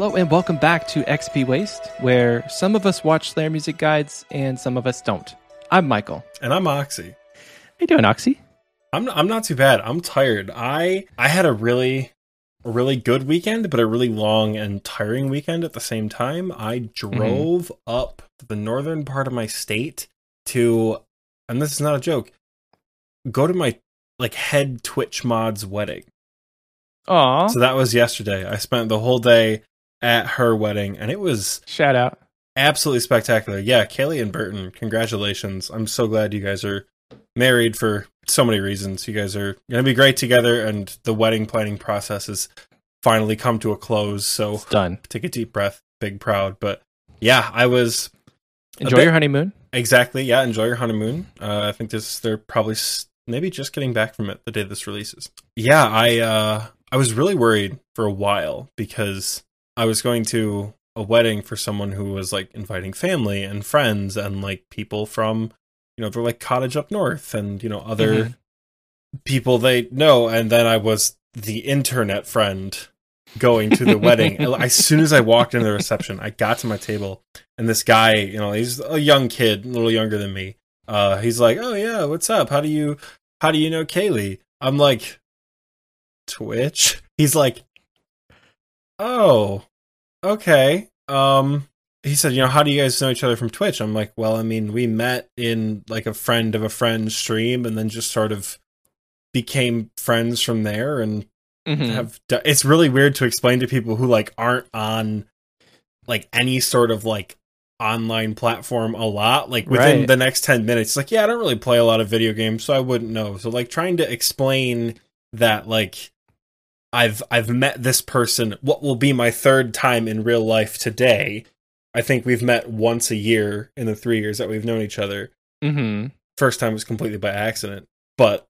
Hello and welcome back to XP Waste, where some of us watch Slayermusiq guides and some of us don't. I'm Michael. And I'm Oxy. How you doing, Oxy? I'm I'm not too bad. I'm tired. I I had a really a really good weekend, but a really long and tiring weekend at the same time. I drove mm-hmm. up the northern part of my state to and this is not a joke, go to my like head Twitch mod's wedding. Aw. So that was yesterday. I spent the whole day at her wedding and it was shout out. Absolutely spectacular. Yeah, Kaylee and Burton, congratulations. I'm so glad you guys are married for so many reasons. You guys are going to be great together, and the wedding planning process has finally come to a close. So it's done. Take a deep breath, big proud. But yeah, I was enjoy bit, your honeymoon. Exactly. Yeah, enjoy your honeymoon. Uh, I think this they're probably maybe just getting back from it the day this releases. Yeah, I uh, I was really worried for a while because I was going to a wedding for someone who was like inviting family and friends and like people from you know they're like cottage up north and you know other mm-hmm. people they know. And then i was the internet friend going to the wedding. As soon as i walked into the reception i got to my table and this guy you know he's a young kid a little younger than me uh he's like oh yeah what's up? How do you how do you know kaylee? I'm like twitch? He's like oh okay um he said, you know, how do you guys know each other from Twitch? I'm like, well, I mean, we met in like a friend of a friend stream and then just sort of became friends from there and mm-hmm. have d- it's really weird to explain to people who like aren't on like any sort of like online platform a lot like within right. the next 10 minutes like yeah i don't really play a lot of video games so i wouldn't know so like trying to explain that like i've i've met this person what will be my third time in real life today I think we've met once a year in the three years that we've known each other. Mm-hmm. First time was completely by accident, but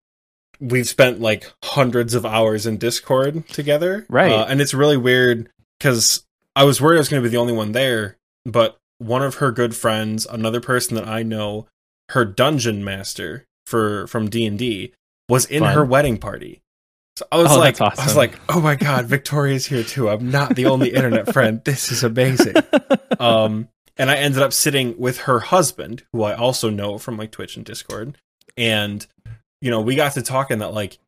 we've spent like hundreds of hours in Discord together. Right. Uh, and it's really weird because I was worried I was going to be the only one there, but one of her good friends, another person that I know, her dungeon master for from D and D, was in Fun. her wedding party. So I was oh, like, awesome. I was like, oh my god, Victoria's here too. I'm not the only internet friend. This is amazing. Um, and I ended up sitting with her husband, who I also know from like Twitch and Discord, and you know, we got to talking that like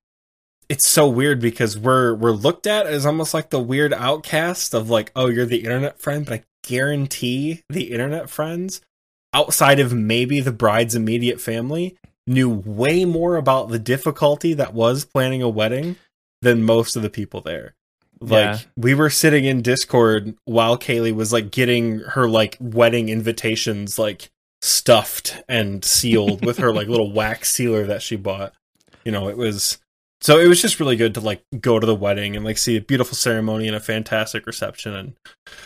it's so weird because we're we're looked at as almost like the weird outcast of like, oh, you're the internet friend, but I guarantee the internet friends outside of maybe the bride's immediate family knew way more about the difficulty that was planning a wedding than most of the people there. Like yeah. we were sitting in Discord while Kaylee was like getting her like wedding invitations like stuffed and sealed with her like little wax sealer that she bought. You know, it was so it was just really good to like go to the wedding and like see a beautiful ceremony and a fantastic reception and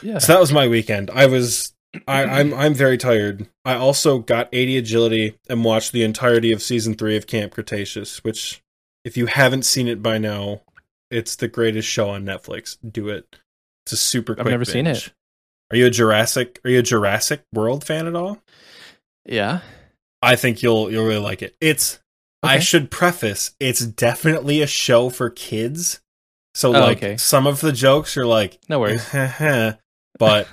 yeah. so that was my weekend. I was I, I'm I'm very tired. I also got 80 agility and watched the entirety of season three of Camp Cretaceous, which, if you haven't seen it by now, it's the greatest show on Netflix. Do it. It's a super. Quick. I've never binge. seen it. Are you a Jurassic? Are you a Jurassic World fan at all? Yeah. I think you'll you'll really like it. It's. Okay. I should preface. It's definitely a show for kids. So oh, like okay. some of the jokes are like no worries, but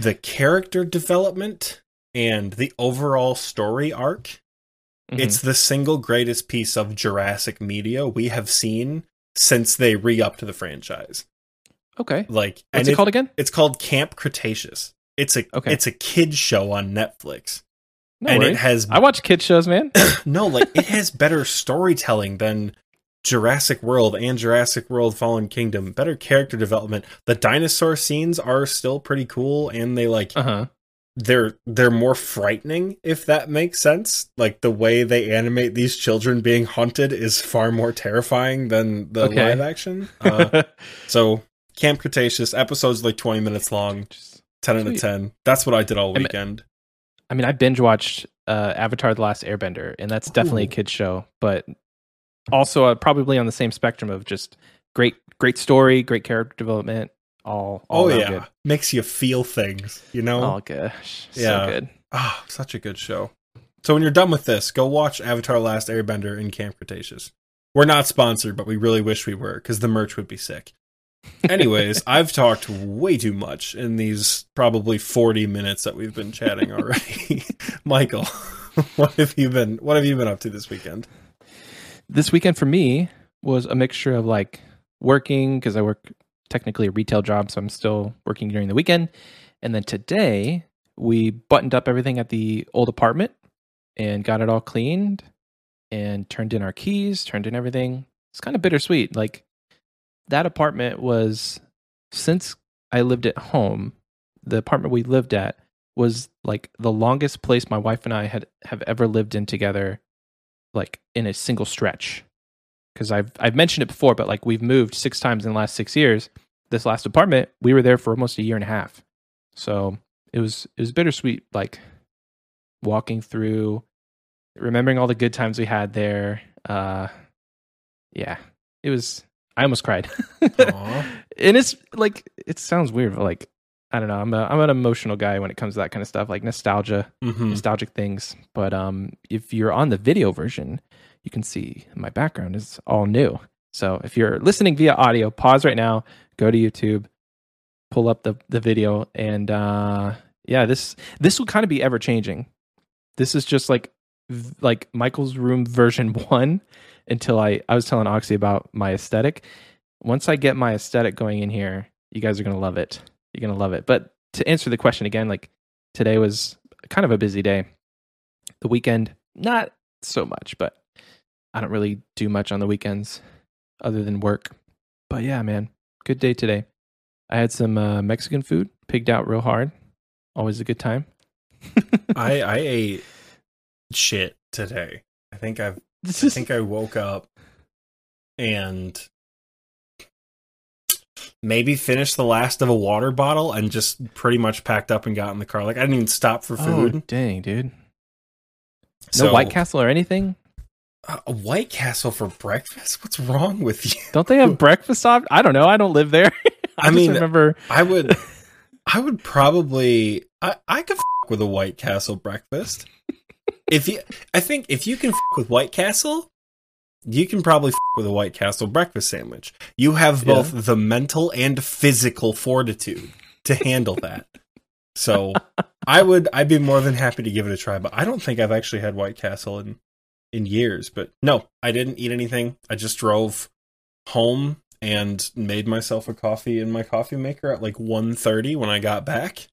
the character development and the overall story arc, mm-hmm. it's the single greatest piece of Jurassic media we have seen since they re-upped the franchise. Okay. Like what's it, it, called again? It's called Camp Cretaceous. It's a okay. it's a kid show on Netflix. No and worries. it has I watch kid shows, man. no, like it has better storytelling than Jurassic World and Jurassic World Fallen Kingdom. Better character development. The dinosaur scenes are still pretty cool and they like uh-huh. they're they're more frightening if that makes sense. Like the way they animate these children being hunted is far more terrifying than the okay. live action. Uh, so Camp Cretaceous episodes like 20 minutes long. 10 out of 10. That's what I did all weekend. I mean, I binge watched uh, Avatar: The Last Airbender, and that's definitely Ooh. a kids show. But also uh, probably on the same spectrum of just great great story, great character development. All, all oh yeah, good. makes you feel things. You know. Oh gosh, yeah. so good. Ah, oh, such a good show. So when you're done with this, go watch Avatar: Last Airbender in Camp Cretaceous. We're not sponsored, but we really wish we were because the merch would be sick. Anyways, I've talked way too much in these probably 40 minutes that we've been chatting already. Michael, what have you been what have you been up to this weekend? This weekend for me was a mixture of like working because I work technically a retail job, so I'm still working during the weekend. And then today we buttoned up everything at the old apartment and got it all cleaned and turned in our keys, turned in everything. It's kind of bittersweet. Like that apartment was since I lived at home, the apartment we lived at was like the longest place my wife and I had have ever lived in together like in a single stretch. Cuz I've I've mentioned it before but like we've moved 6 times in the last 6 years. This last apartment, we were there for almost a year and a half. So, it was it was bittersweet like walking through remembering all the good times we had there. Uh yeah. It was I almost cried. and it's like it sounds weird, but like I don't know. I'm a I'm an emotional guy when it comes to that kind of stuff, like nostalgia, Mhm. nostalgic things. But um, if you're on the video version, you can see my background is all new. So if you're listening via audio, pause right now, go to YouTube, pull up the the video, and uh, yeah, this this will kind of be ever changing. This is just like like Michael's room version one until I I was telling Oxy about my aesthetic. Once I get my aesthetic going in here, you guys are gonna love it. You're gonna love it. But to answer the question again, like today was kind of a busy day. The weekend, not so much, but I don't really do much on the weekends other than work. But yeah, man, good day today. I had some uh, Mexican food, pigged out real hard. Always a good time. I I ate shit today. I think I've I think I woke up and maybe finished the last of a water bottle and just pretty much packed up and got in the car. Like I didn't even stop for food. oh, food. dang, dude. No So- White Castle or anything? Uh, a White Castle for breakfast? What's wrong with you? Don't they have breakfast op? I don't know. I don't live there. I, I mean, remember. I would I would probably I I could f- with a White Castle breakfast. if you I think if you can f- with White Castle, you can probably f- with a White Castle breakfast sandwich. You have Yeah. both the mental and physical fortitude to handle that. So I would I'd be more than happy to give it a try, but I don't think I've actually had White Castle in in years. But no, I didn't eat anything. I just drove home and made myself a coffee in my coffee maker at like 1.30 when I got back.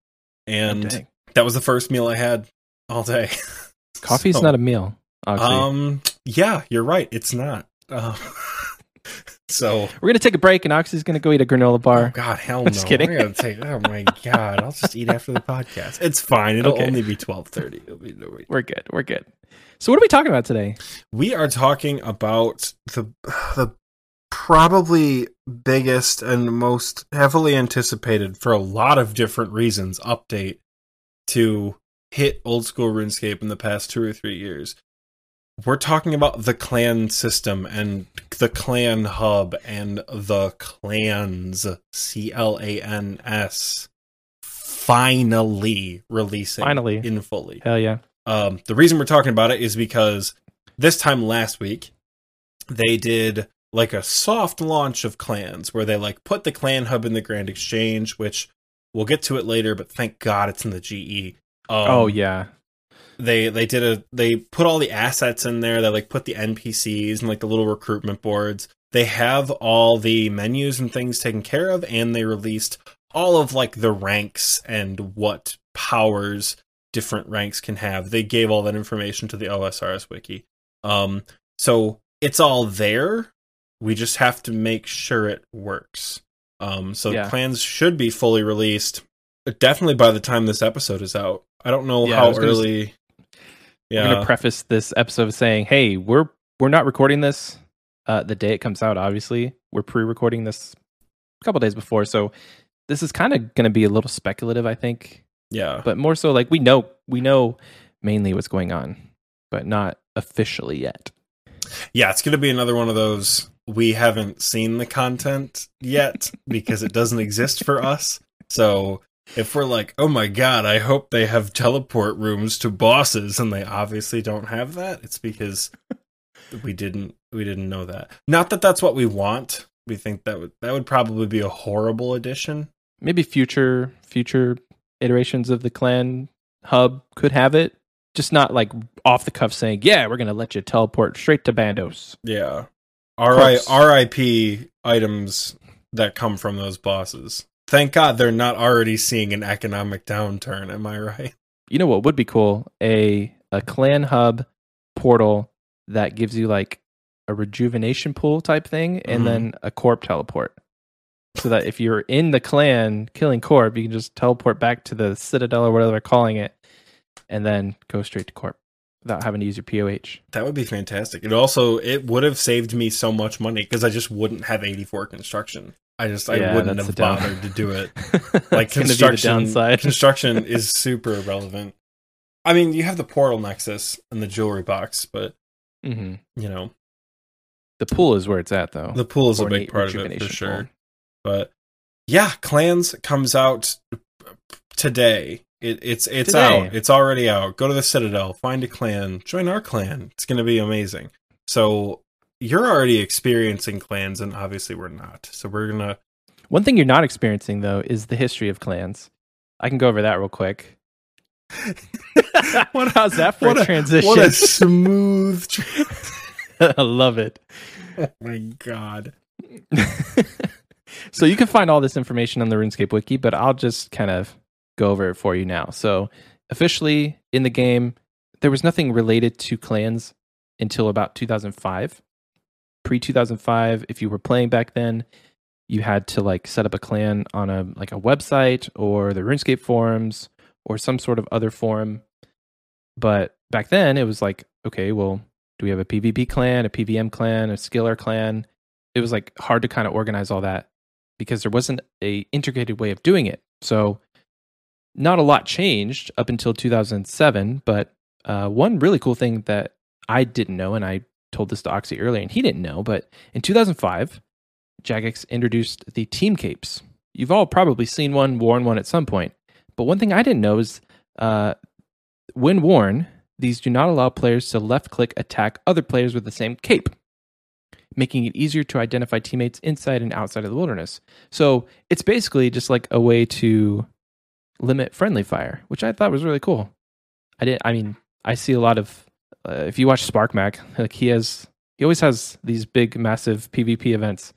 And Oh, that was the first meal I had all day. Coffee's So, not a meal. Um yeah, you're right. It's not. Um, so We're gonna take a break, and Oxy's gonna go eat a granola Oh bar. God, hell no! Just kidding. Take. Oh my God, I'll just eat after the podcast. It's fine. It'll Okay. only be twelve thirty. No. We're good. We're good. So, what are we talking about today? We are talking about the the probably biggest and most heavily anticipated for a lot of different reasons update to hit old school RuneScape in the past two or three years. We're talking about the clan system and the clan hub and the clans C L A N S finally releasing Finally. in fully. Hell yeah! Um, the reason we're talking about it is because this time last week they did like a soft launch of clans where they like put the clan hub in the Grand Exchange, which we'll get to it later. But thank God it's in the GE. Um, oh yeah, they they did a they put all the assets in there. They like put the NPCs and like the little recruitment boards. They have all the menus and things taken care of, and they released all of like the ranks and what powers different ranks can have. They gave all that information to the OSRS wiki. Um, so it's all there. We just have to make sure it works. Um, so Yeah. plans should be fully released definitely by the time this episode is out. I don't know Yeah, how early. S- early. We're gonna preface this episode saying, "Hey, we're we're not recording this uh, the day it comes out. Obviously, we're pre-recording this a couple days before, so this is kind of gonna be a little speculative, I think, yeah, but more so like we know we know mainly what's going on, but not officially yet. yeah. It's gonna be another one of those. We haven't seen the content yet because it doesn't exist for us. So if we're like, oh my god, I hope they have teleport rooms to bosses, and they obviously don't have that, it's because we didn't we didn't know that. Not that that's what we want. we think that would that would probably be a horrible addition. Maybe future future iterations of the clan hub could have it. Just not like off the cuff saying, "Yeah, we're gonna let you teleport straight to Bandos." Yeah, R.I. R.I.P. items that come from those bosses. Thank God they're not already seeing an economic downturn. Am I right? You know what would be cool? A a clan hub portal that gives you like a rejuvenation pool type thing, and Mhm. then a corp teleport. So that if you're in the clan killing corp, you can just teleport back to the citadel or whatever they're calling it, and then go straight to corp without having to use your POH. That would be fantastic. It also it would have saved me so much money because I just wouldn't have 84 construction. I just I wouldn't have bothered to do it. Like gonna be the construction downside. construction is super irrelevant. I mean, you have the portal nexus and the jewelry box, but hmm you know, The pool is where it's at, though. the pool is a big part of it for sure. pool. But yeah, Clans comes out today. It, it's it's Today. out. It's already out. Go to the Citadel, find a clan, join our clan. It's going to be amazing. So you're already experiencing clans, and obviously we're not. So we're gonna. One thing you're not experiencing though is the history of clans. I can go over that real quick. what? How's that for a a- transition? What a smooth. Tra- I love it. oh my god. so you can find all this information on the RuneScape wiki, but I'll just kind of go over it for you now. So officially in the game, there was nothing related to clans until about 2005. Pre 2005, if you were playing back then, you had to like set up a clan on a like a website or the RuneScape forums or some sort of other forum. But back then, it was like, okay, well, do we have a PvP clan, a PVM clan, a skiller clan? It was like hard to kind of organize all that because there wasn't a integrated way of doing it. So not a lot changed up until 2007, but uh, one really cool thing that I didn't know, and I told this to Oxy earlier, and he didn't know, but in 2005, Jagex introduced the team capes. You've all probably seen one, worn one at some point. But one thing I didn't know is uh, when worn, these do not allow players to left click attack other players with the same cape, making it easier to identify teammates inside and outside of the wilderness. So it's basically just like a way to limit friendly fire, which I thought was really cool. I didn't. I mean, I see a lot of. Uh, if you watch SparcMac, like he has, he always has these big, massive PvP events,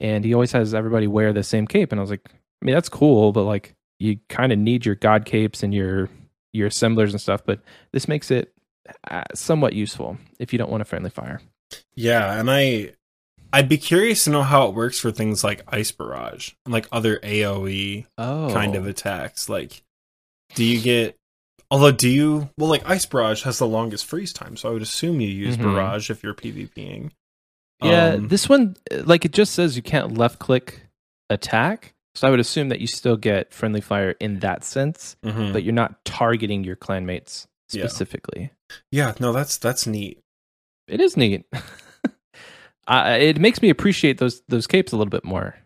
and he always has everybody wear the same cape. And I was like, I mean, that's cool, but like, you kind of need your god capes and your your assemblers and stuff. But this makes it uh, somewhat useful if you don't want a friendly fire. Yeah, and I I'd be curious to know how it works for things like Ice Barrage and like other AoE Oh, kind of attacks. Like, do you get? Although, do you? Well, like Ice Barrage has the longest freeze time, so I would assume you use Mhm. Barrage if you're PvPing. Yeah, Um, this one, like it just says you can't left click attack. So I would assume that you still get friendly fire in that sense, mhm. but you're not targeting your clanmates specifically. yeah, no, that's that's neat. It is neat. I, it makes me appreciate those those capes a little bit more.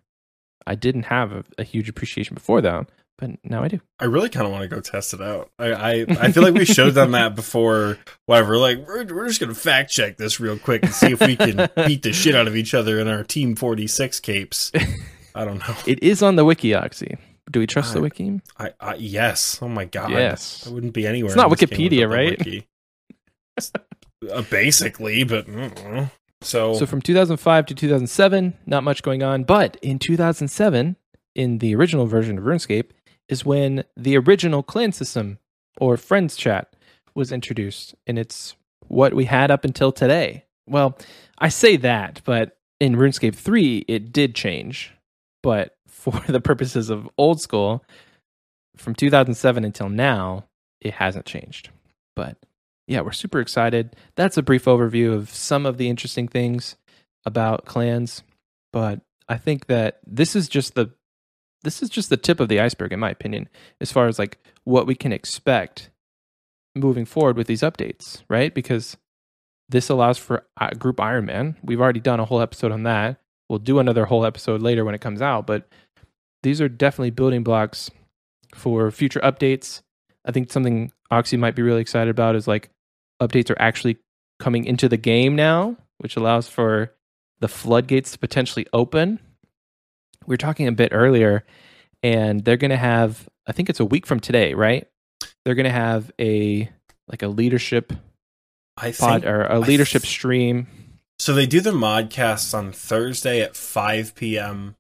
I didn't have a, a huge appreciation before though, but now I do. I really kind of want to go test it out. I, I I feel like we showed them that before. Whatever, like we're we're just gonna fact check this real quick and see if we can beat the shit out of each other in our Team Forty Six capes. I don't know. It is on the wiki, Oxy. Do we trust the wiki? I, I yes. Oh my god. Yes. I wouldn't be anywhere. It's not in this game Wikipedia, right? wiki. uh, basically, but mm-mm. so, So from 2005 to 2007, not much going on. But in 2007, in the original version of RuneScape, is when the original clan system or friends chat was introduced, and it's what we had up until today. Well, I say that, but in RuneScape 3, it did change. But for the purposes of old school, from 2007 until now, it hasn't changed. But yeah, we're super excited. That's a brief overview of some of the interesting things about clans, but I think that this is just the this is just the tip of the iceberg in my opinion as far as like what we can expect moving forward with these updates, right? Because this allows for uh, group Iron Man. We've already done a whole episode on that. We'll do another whole episode later when it comes out, but these are definitely building blocks for future updates. I think something Oxy might be really excited about is like updates are actually coming into the game now, which allows for the floodgates to potentially open we were talking a bit earlier, and they're going to have. I think it's a week from today, right? They're going to have a like a leadership I pod think or a leadership th- stream. so. They do the modcasts on Thursday at 5 p.m.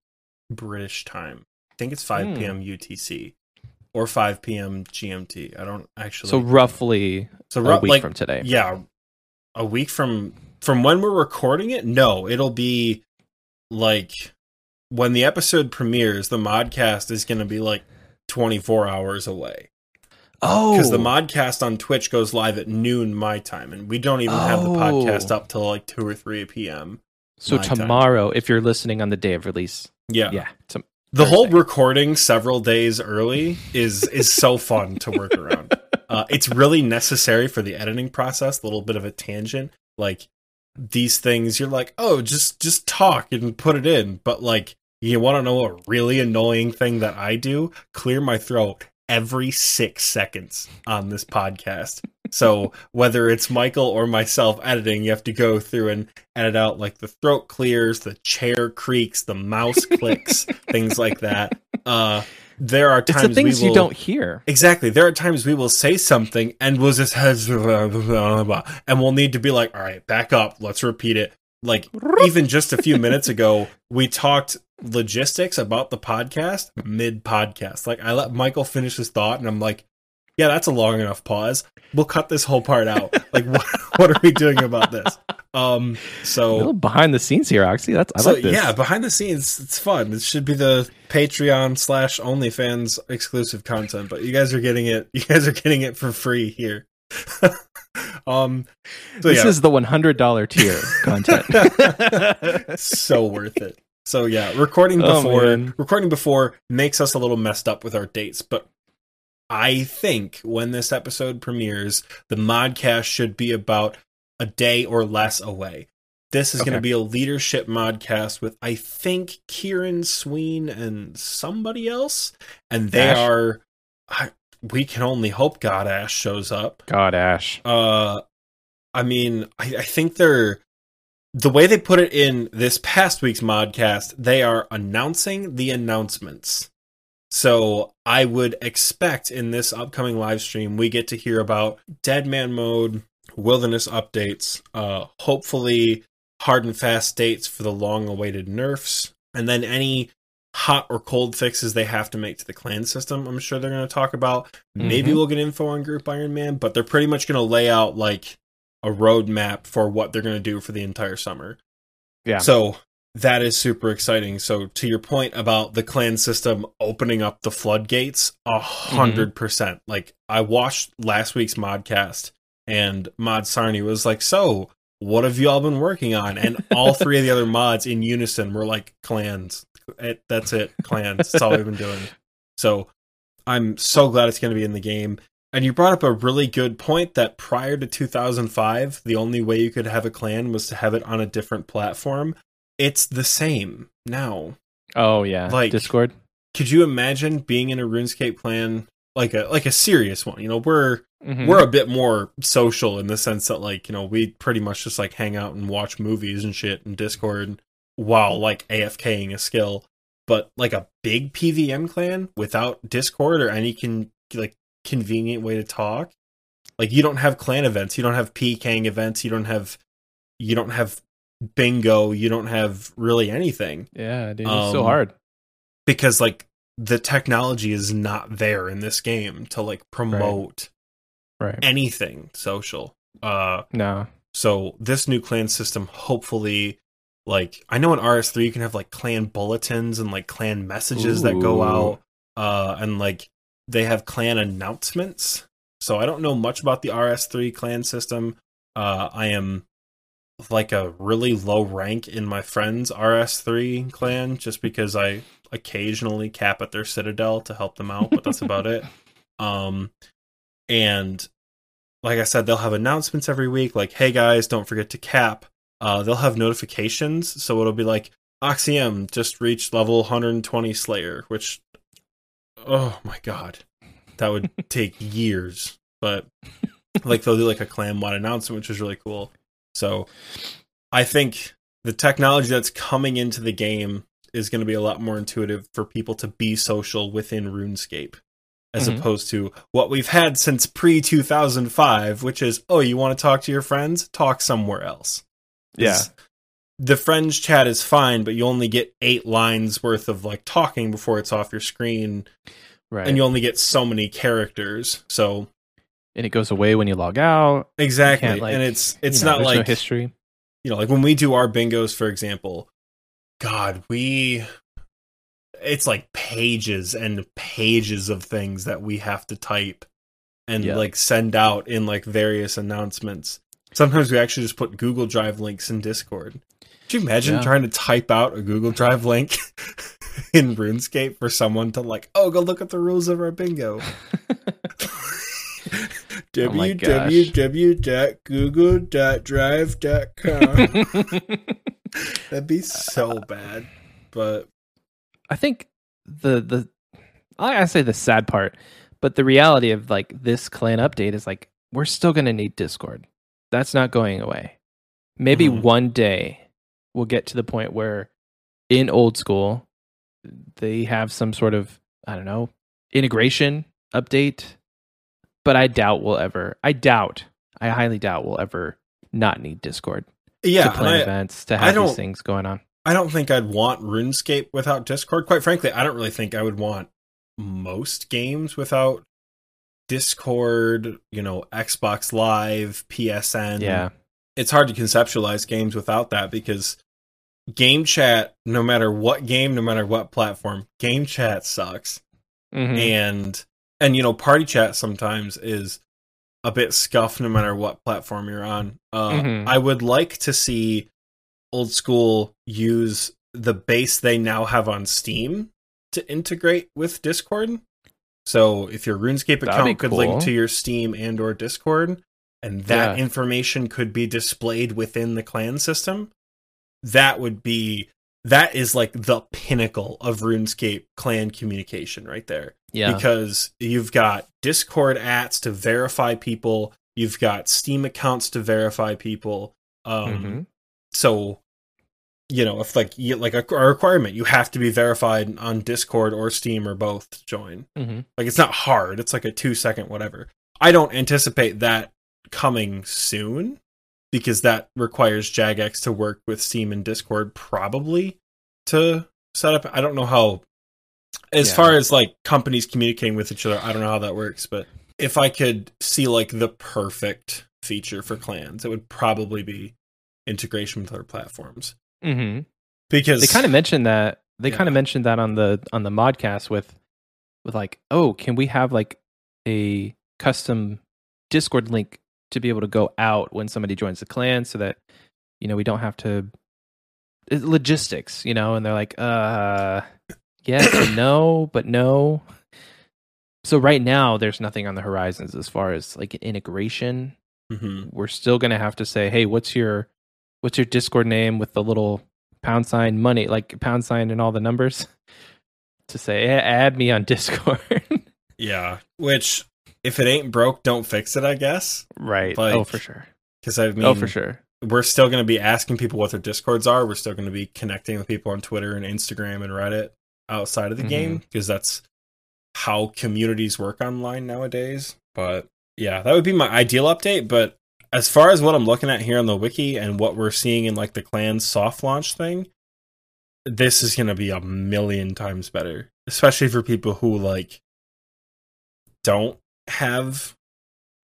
British time. I think it's 5 Hmm. p.m. UTC or 5 p.m. GMT. I don't actually. So roughly so a week like from today. yeah, a week from from when we're recording it. No, it'll be like when the episode premieres. The modcast is going to be like 24 hours away. Oh, because the modcast on Twitch goes live at noon my time, and we don't even have the podcast Oh. up till like two or three p.m. so my time. tomorrow, if you're listening on the day of release, Yeah, yeah, the whole recording several days early is is so fun to work around. Uh, it's really necessary for the editing process. A little bit of a tangent, like these things, you're like, oh, just just talk and put it in, but like. You want to know a really annoying thing that I do? Clear my throat every six seconds on this podcast. So whether it's Michael or myself editing, you have to go through and edit out like the throat clears, the chair creaks, the mouse clicks, things like that. Uh, there are it's times the things we you don't hear. Exactly. There are times we will say something and we'll just and we'll need to be like, all right, back up. Let's repeat it. Like even just a few minutes ago, we talked logistics about the podcast mid podcast. Like I let Michael finish his thought and I'm like, yeah, that's a long enough pause. We'll cut this whole part out. like what, what are we doing about this? Um so little behind the scenes here, Oxy. That's I so like this. yeah, behind the scenes, it's fun. It should be the Patreon slash OnlyFans exclusive content, but you guys are getting it. You guys are getting it for free here. um, so this yeah, is the one hundred dollar tier content. so worth it. So yeah, recording Oh, before man. recording before makes us a little messed up with our dates, but I think when this episode premieres, the modcast should be about a day or less away. This is going to be a leadership modcast with I think Kieran Sween and somebody else, and they Ash? are. I, we can only hope God Ash shows up. God, Ash. Uh, I mean, I, I think they're the way they put it in this past week's modcast. They are announcing the announcements. So I would expect in this upcoming live stream we get to hear about Dead Man Mode, Wilderness updates, uh, hopefully hard and fast dates for the long-awaited nerfs, and then any hot or cold fixes they have to make to the clan system. I'm sure they're going to talk about. Maybe Mhm. we'll get info on Group Iron Man, but they're pretty much going to lay out like a roadmap for what they're going to do for the entire summer. Yeah. So that is super exciting. So to your point about the clan system opening up the floodgates, a mm-hmm. hundred percent. Like I watched last week's modcast and Mod Sarnie was like, So what have you all been working on? And all three of the other mods in unison were like clans. It, that's it, clans. That's all we've been doing. So I'm so glad it's going to be in the game. And you brought up a really good point that prior to 2005, the only way you could have a clan was to have it on a different platform. It's the same now. Oh yeah, Like- Discord. Could you imagine being in a RuneScape clan like a like a serious one? You know, we're Mhm. we're a bit more social in the sense that like, you know, we pretty much just like hang out and watch movies and shit in Discord while like AFKing a skill. But like a big PVM clan without Discord or any can like convenient way to talk. Like you don't have clan events, you don't have PKing events, you don't have you don't have bingo, you don't have really anything yeah, dude, it's so um, hard. because like the technology is not there in this game to like promote Right. anything social. Uh No. so this new clan system hopefully like I know in RS3 you can have like clan bulletins and like clan messages that go out uh and like they have clan announcements. So I don't know much about the RS3 clan system. Uh I am like a really low rank in my friend's RS3 clan just because I occasionally cap at their citadel to help them out, but that's about it. Um and like I said, they'll have announcements every week, like, "Hey guys, don't forget to cap." Uh, they'll have notifications, so it'll be like, "Oxyem just reached level 120 Slayer," which, oh my god, that would take years. But like, they'll do like a clan wide announcement, which is really cool. So, I think the technology that's coming into the game is going to be a lot more intuitive for people to be social within RuneScape as Mhm. opposed to what we've had since pre 2005, which is, oh, you want to talk to your friends? Talk somewhere else. Yeah. The friends chat is fine, but you only get eight lines worth of like talking before it's off your screen, Right. and you only get so many characters. So and it goes away when you log out. Exactly, like, and it's it's you know, not there's no like history. you know, like when we do our bingos, for example, God, we it's like pages and pages of things that we have to type and Yeah. like send out in like various announcements. Sometimes we actually just put Google Drive links in Discord. Could you imagine Yeah. trying to type out a Google Drive link in RuneScape for someone to like, oh, go look at the rules of our bingo. Oh www.google.drive.com. That'd be so bad. But I think the the I I say the sad part, but the reality of like this clan update is like we're still gonna need Discord. That's not going away. Maybe Mhm. one day we'll get to the point where in old school they have some sort of I don't know integration update, but I doubt we'll ever. I doubt. I highly doubt we'll ever not need Discord yeah, to plan I, events to have these things going on. I don't think I'd want RuneScape without Discord. Quite frankly, I don't really think I would want most games without Discord, you know, Xbox Live, PSN. Yeah, It's hard to conceptualize games without that because game chat, no matter what game, no matter what platform, game chat sucks. Mhm. and and you know party chat sometimes is a bit scuffed no matter what platform you're on uh Mhm. i would like to see old school use the base they now have on steam to integrate with discord so if your runescape That'd account be could cool. link to your steam and or discord and that Yeah. information could be displayed within the clan system that would be that is like the pinnacle of RuneScape clan communication right there. yeah, Because you've got Discord ats to verify people, you've got Steam accounts to verify people. Um Mhm. so you know, if like you like a, a requirement, you have to be verified on Discord or Steam or both to join. Mhm. Like it's not hard. It's like a 2 second whatever. I don't anticipate that coming soon because that requires Jagex to work with Steam and Discord probably to set up. I don't know how, as Yeah. far as like companies communicating with each other, I don't know how that works. But if I could see like the perfect feature for clans, it would probably be integration with other platforms hmm because They kind of mentioned that. They Yeah. kind of mentioned that on the on the modcast with with like, oh, can we have like a custom Discord link to be able to go out when somebody joins the clan, so that you know we don't have to it's logistics, you know? And they're like, uh, yes, no, but no. So right now, there's nothing on the horizons as far as like integration Mhm. we're still going to have to say, "Hey, what's your what's your Discord name with the little pound sign money, like pound sign and all the numbers?" To say, "Eh, "Add me on Discord." yeah. Which if it ain't broke, don't fix it. I guess right. Like- oh, for sure. because I mean, oh, for sure. we're still going to be asking people what their discords are. We're still going to be connecting with people on Twitter and Instagram and Reddit outside of the Mhm. game because that's how communities work online nowadays. But yeah, that would be my ideal update. But as far as what I'm looking at here on the wiki and what we're seeing in like the clan soft launch thing, this is going to be a million times better, especially for people who like don't have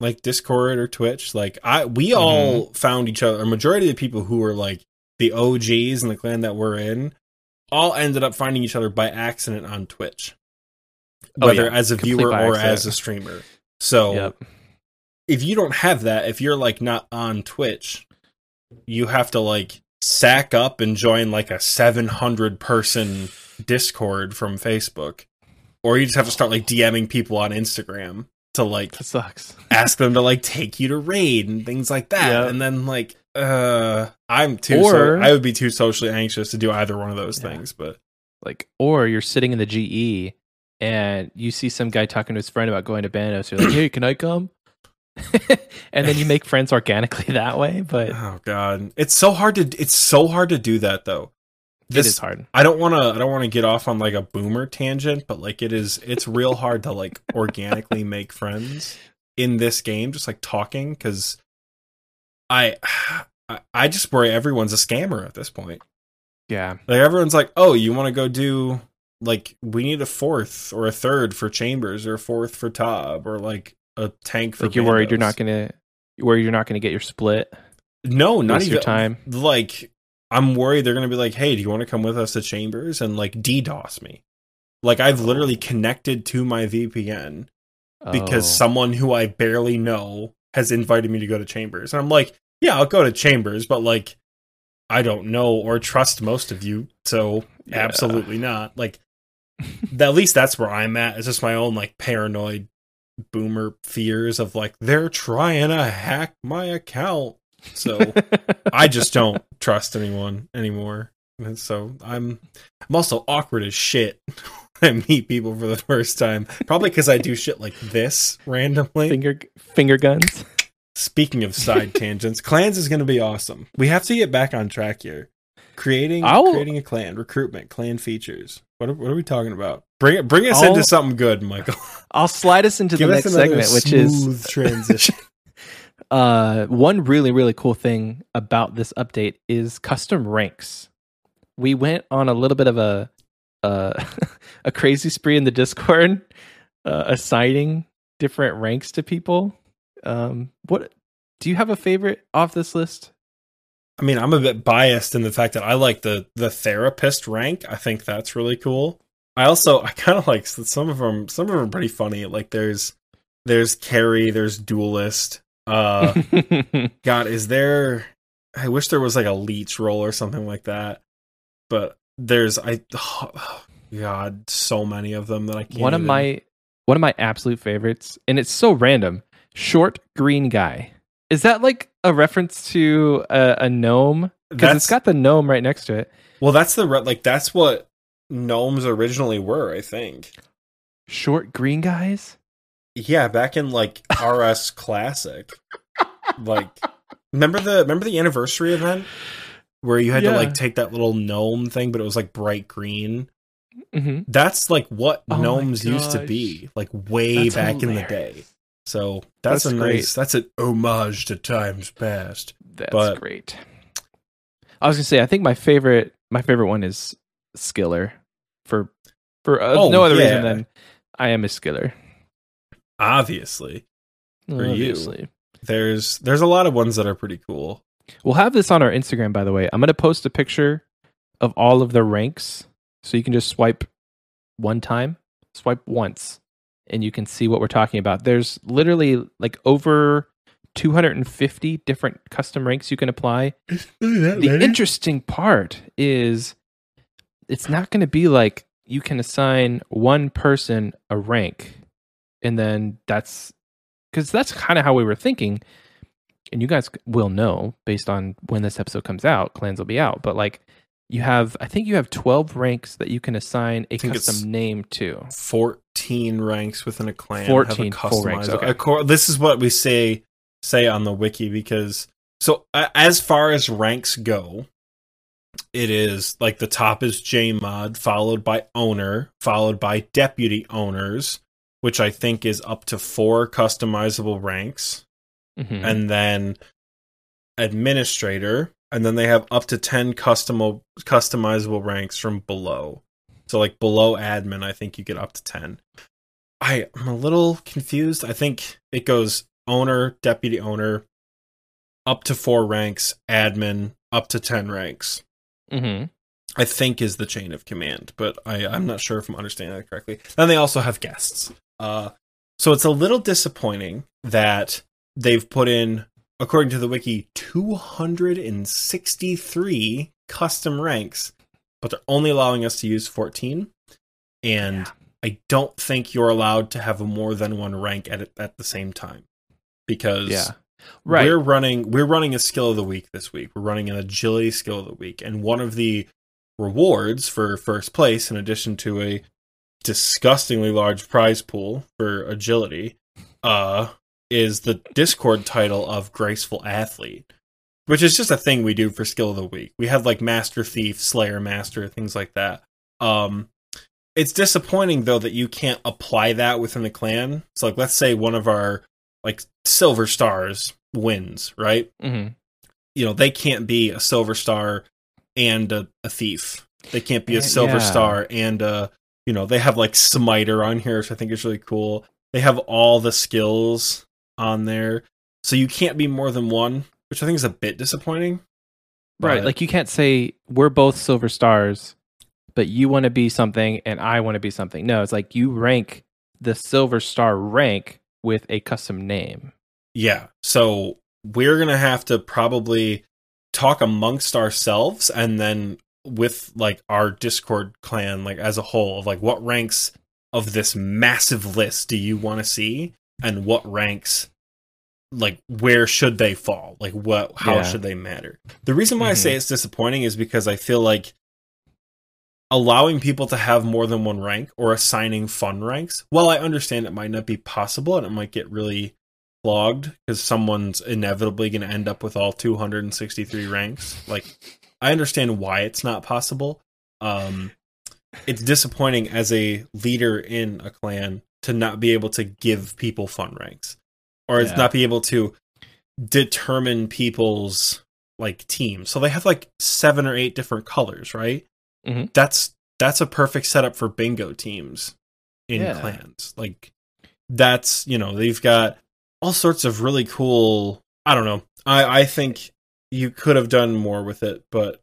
like Discord or Twitch. Like I we mm-hmm. all found each other. A majority of the people who were like the OGs in the clan that we're in all ended up finding each other by accident on Twitch. Oh, Whether yeah. as a Complete viewer or as a streamer. So Yep. if you don't have that, if you're like not on Twitch, you have to like sack up and join like a 700 person Discord from Facebook. Or you just have to start like DMing people on Instagram to like That sucks. ask them to like take you to raid and things like that. Yeah. And then like uh I'm too Or- so, I would be too socially anxious to do either one of those Yeah. things, but Like, or you're sitting in the GE and you see some guy talking to his friend about going to Bandos. You're like, "Hey, can I come?" and then you make friends organically that way. But oh god. It's so hard to it's so hard to do that though. This it is hard. I don't want to I don't want to get off on like a boomer tangent, but like it is it's real hard to like organically make friends in this game just like talking cuz I I- just worry everyone's a scammer at this point. Yeah. Like everyone's like, "Oh, you want to go do like we need a fourth or a third for Chambers or a fourth for Tob or like a tank for Like you're worried you're not gonna you're worried you're not gonna get your split. No, not even your time. Like I'm worried they're gonna be like, "Hey, do you want to come with us to Chambers and like DDoS me?" Like I've oh. literally connected to my VPN because Oh. someone who I barely know has invited me to go to Chambers, and I'm like, "Yeah, I'll go to Chambers," but like I don't know or trust most of you, so Yeah. absolutely not. Like at least that's where I'm at. It's just my own like paranoid boomer fears of like they're trying to hack my account. So I just don't trust anyone anymore. And so I'm I'm also awkward as shit when I meet people for the first time. Probably because I do shit like this randomly. finger finger guns. Speaking of side tangents, clans is going to be awesome. We have to get back on track here. Creating I'll- creating a clan, recruitment, clan features. What are, what are we talking about? Bring it bring us I'll- into something good, Michael. I'll slide us into Give the next segment, which is smooth transition. uh one really really cool thing about this update is custom ranks. We went on a little bit of a uh, a crazy spree in the Discord, uh, assigning different ranks to people. Um, what do you have a favorite off this list? I mean, I'm a bit biased in the fact that I like the the therapist rank. I think that's really cool. I also I kind of like some of them. Some of them are pretty funny. Like there's there's carry, there's duelist. Uh, God, is there? I wish there was like a leech roll or something like that. But there's I. God, so many of them that I can't. one of even- my one of my absolute favorites, and it's so random. Short green guy. Is that like a reference to a, a gnome? Because it's got the gnome right next to it. well, that's the re- like that's what gnomes originally were. I think. Short green guys. Yeah, back in like RS Classic. Like remember the remember the anniversary event where you had to like take that little gnome thing but it was like bright green. hmm That's like what Oh gnomes used to be, like way That's back in the day. So that's, That's a great. nice that's an homage to times past. That's But- great. I was gonna say, I think my favorite my favorite one is Skiller for for uh, Oh, no other yeah. reason than I am a Skiller. Obviously. For you. Obviously. There's there's a lot of ones that are pretty cool. We'll have this on our Instagram, by the way. I'm going to post a picture of all of the ranks so you can just swipe one time, swipe once, and you can see what we're talking about. There's literally like over 250 different custom ranks you can apply. The interesting part is it's not going to be like you can assign one person a rank and then that's because that's kind of how we were thinking. And you guys will know based on when this episode comes out clans will be out. But like you have i think you have 12 ranks that you can assign a custom name to. 14 ranks within a clan 14 have a full ranks, okay. course, this is what we say say on the wiki because so uh, as far as ranks go it is like the top is J mod, followed by owner followed by deputy owners which i think is up to four customizable ranks. Mhm. and then administrator and then they have up to 10 custom customizable ranks from below. So like below admin i think you get up to 10 i i'm a little confused. I think it goes owner deputy owner up to 4 ranks admin up to 10 ranks. Mhm. i think is the chain of command but i i'm not sure if i'm understanding that correctly. Then they also have guests uh so it's a little disappointing that they've put in according to the wiki 263 custom ranks but they're only allowing us to use 14 and Yeah. i don't think you're allowed to have more than one rank at at the same time because yeah. Right. we're running we're running a skill of the week this week. We're running an agility skill of the week. And one of the rewards for first place in addition to a disgustingly large prize pool for agility uh is the discord title of graceful athlete which is just a thing we do for skill of the week. We have like Master Thief, Slayer Master, things like that. Um, it's disappointing though that you can't apply that within the clan. So like, let's say one of our like silver stars wins, right? hmm You know, they can't be a silver star and a, a thief. They can't be a silver yeah. star and a, you know, they have like smiter on here, which I think is really cool. They have all the skills on there. So you can't be more than one, which I think is a bit disappointing. Right. But- Like you can't say we're both silver stars, but you want to be something and I want to be something. No, it's like you rank the silver star rank with a custom name. Yeah. So we're going to have to probably talk amongst ourselves and then with like our Discord clan, like as a whole, of like what ranks of this massive list do you want to see and what ranks like where should they fall like what how Yeah. should they matter the reason why i Mhm. say it's disappointing is because i feel like allowing people to have more than one rank or assigning fun ranks well i understand it might not be possible and it might get really clogged because someone's inevitably going to end up with all 263 ranks like i understand why it's not possible um it's disappointing as a leader in a clan to not be able to give people fun ranks or Yeah. not be able to determine people's like teams so they have like seven or eight different colors right Mhm. that's that's a perfect setup for bingo teams in Yeah. clans like that's you know they've got all sorts of really cool i don't know i i think you could have done more with it but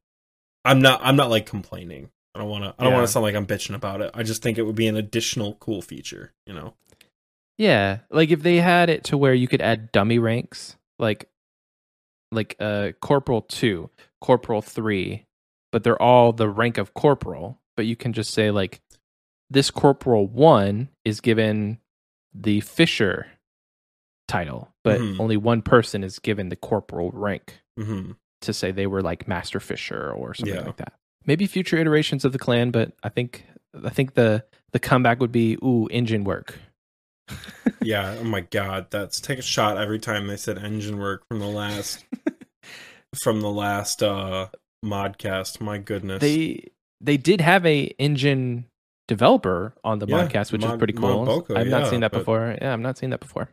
i'm not i'm not like complaining. I don't want to i don't Yeah. want to sound like i'm bitching about it. I just think it would be an additional cool feature you know? Yeah, like if they had it to where you could add dummy ranks, like like uh corporal 2, corporal 3, but they're all the rank of corporal, but you can just say like this corporal 1 is given the fisher title, but Mhm. only one person is given the corporal rank hmm to say they were like master fisher or something Yeah. like that. Maybe future iterations of the clan, but I think I think the the comeback would be ooh engine work. yeah oh my god that's take a shot every time they said engine work from the last from the last uh modcast my goodness they they did have a engine developer on the Yeah, podcast, which is pretty cool. I've not seen that before. Yeah, I've not seen that before.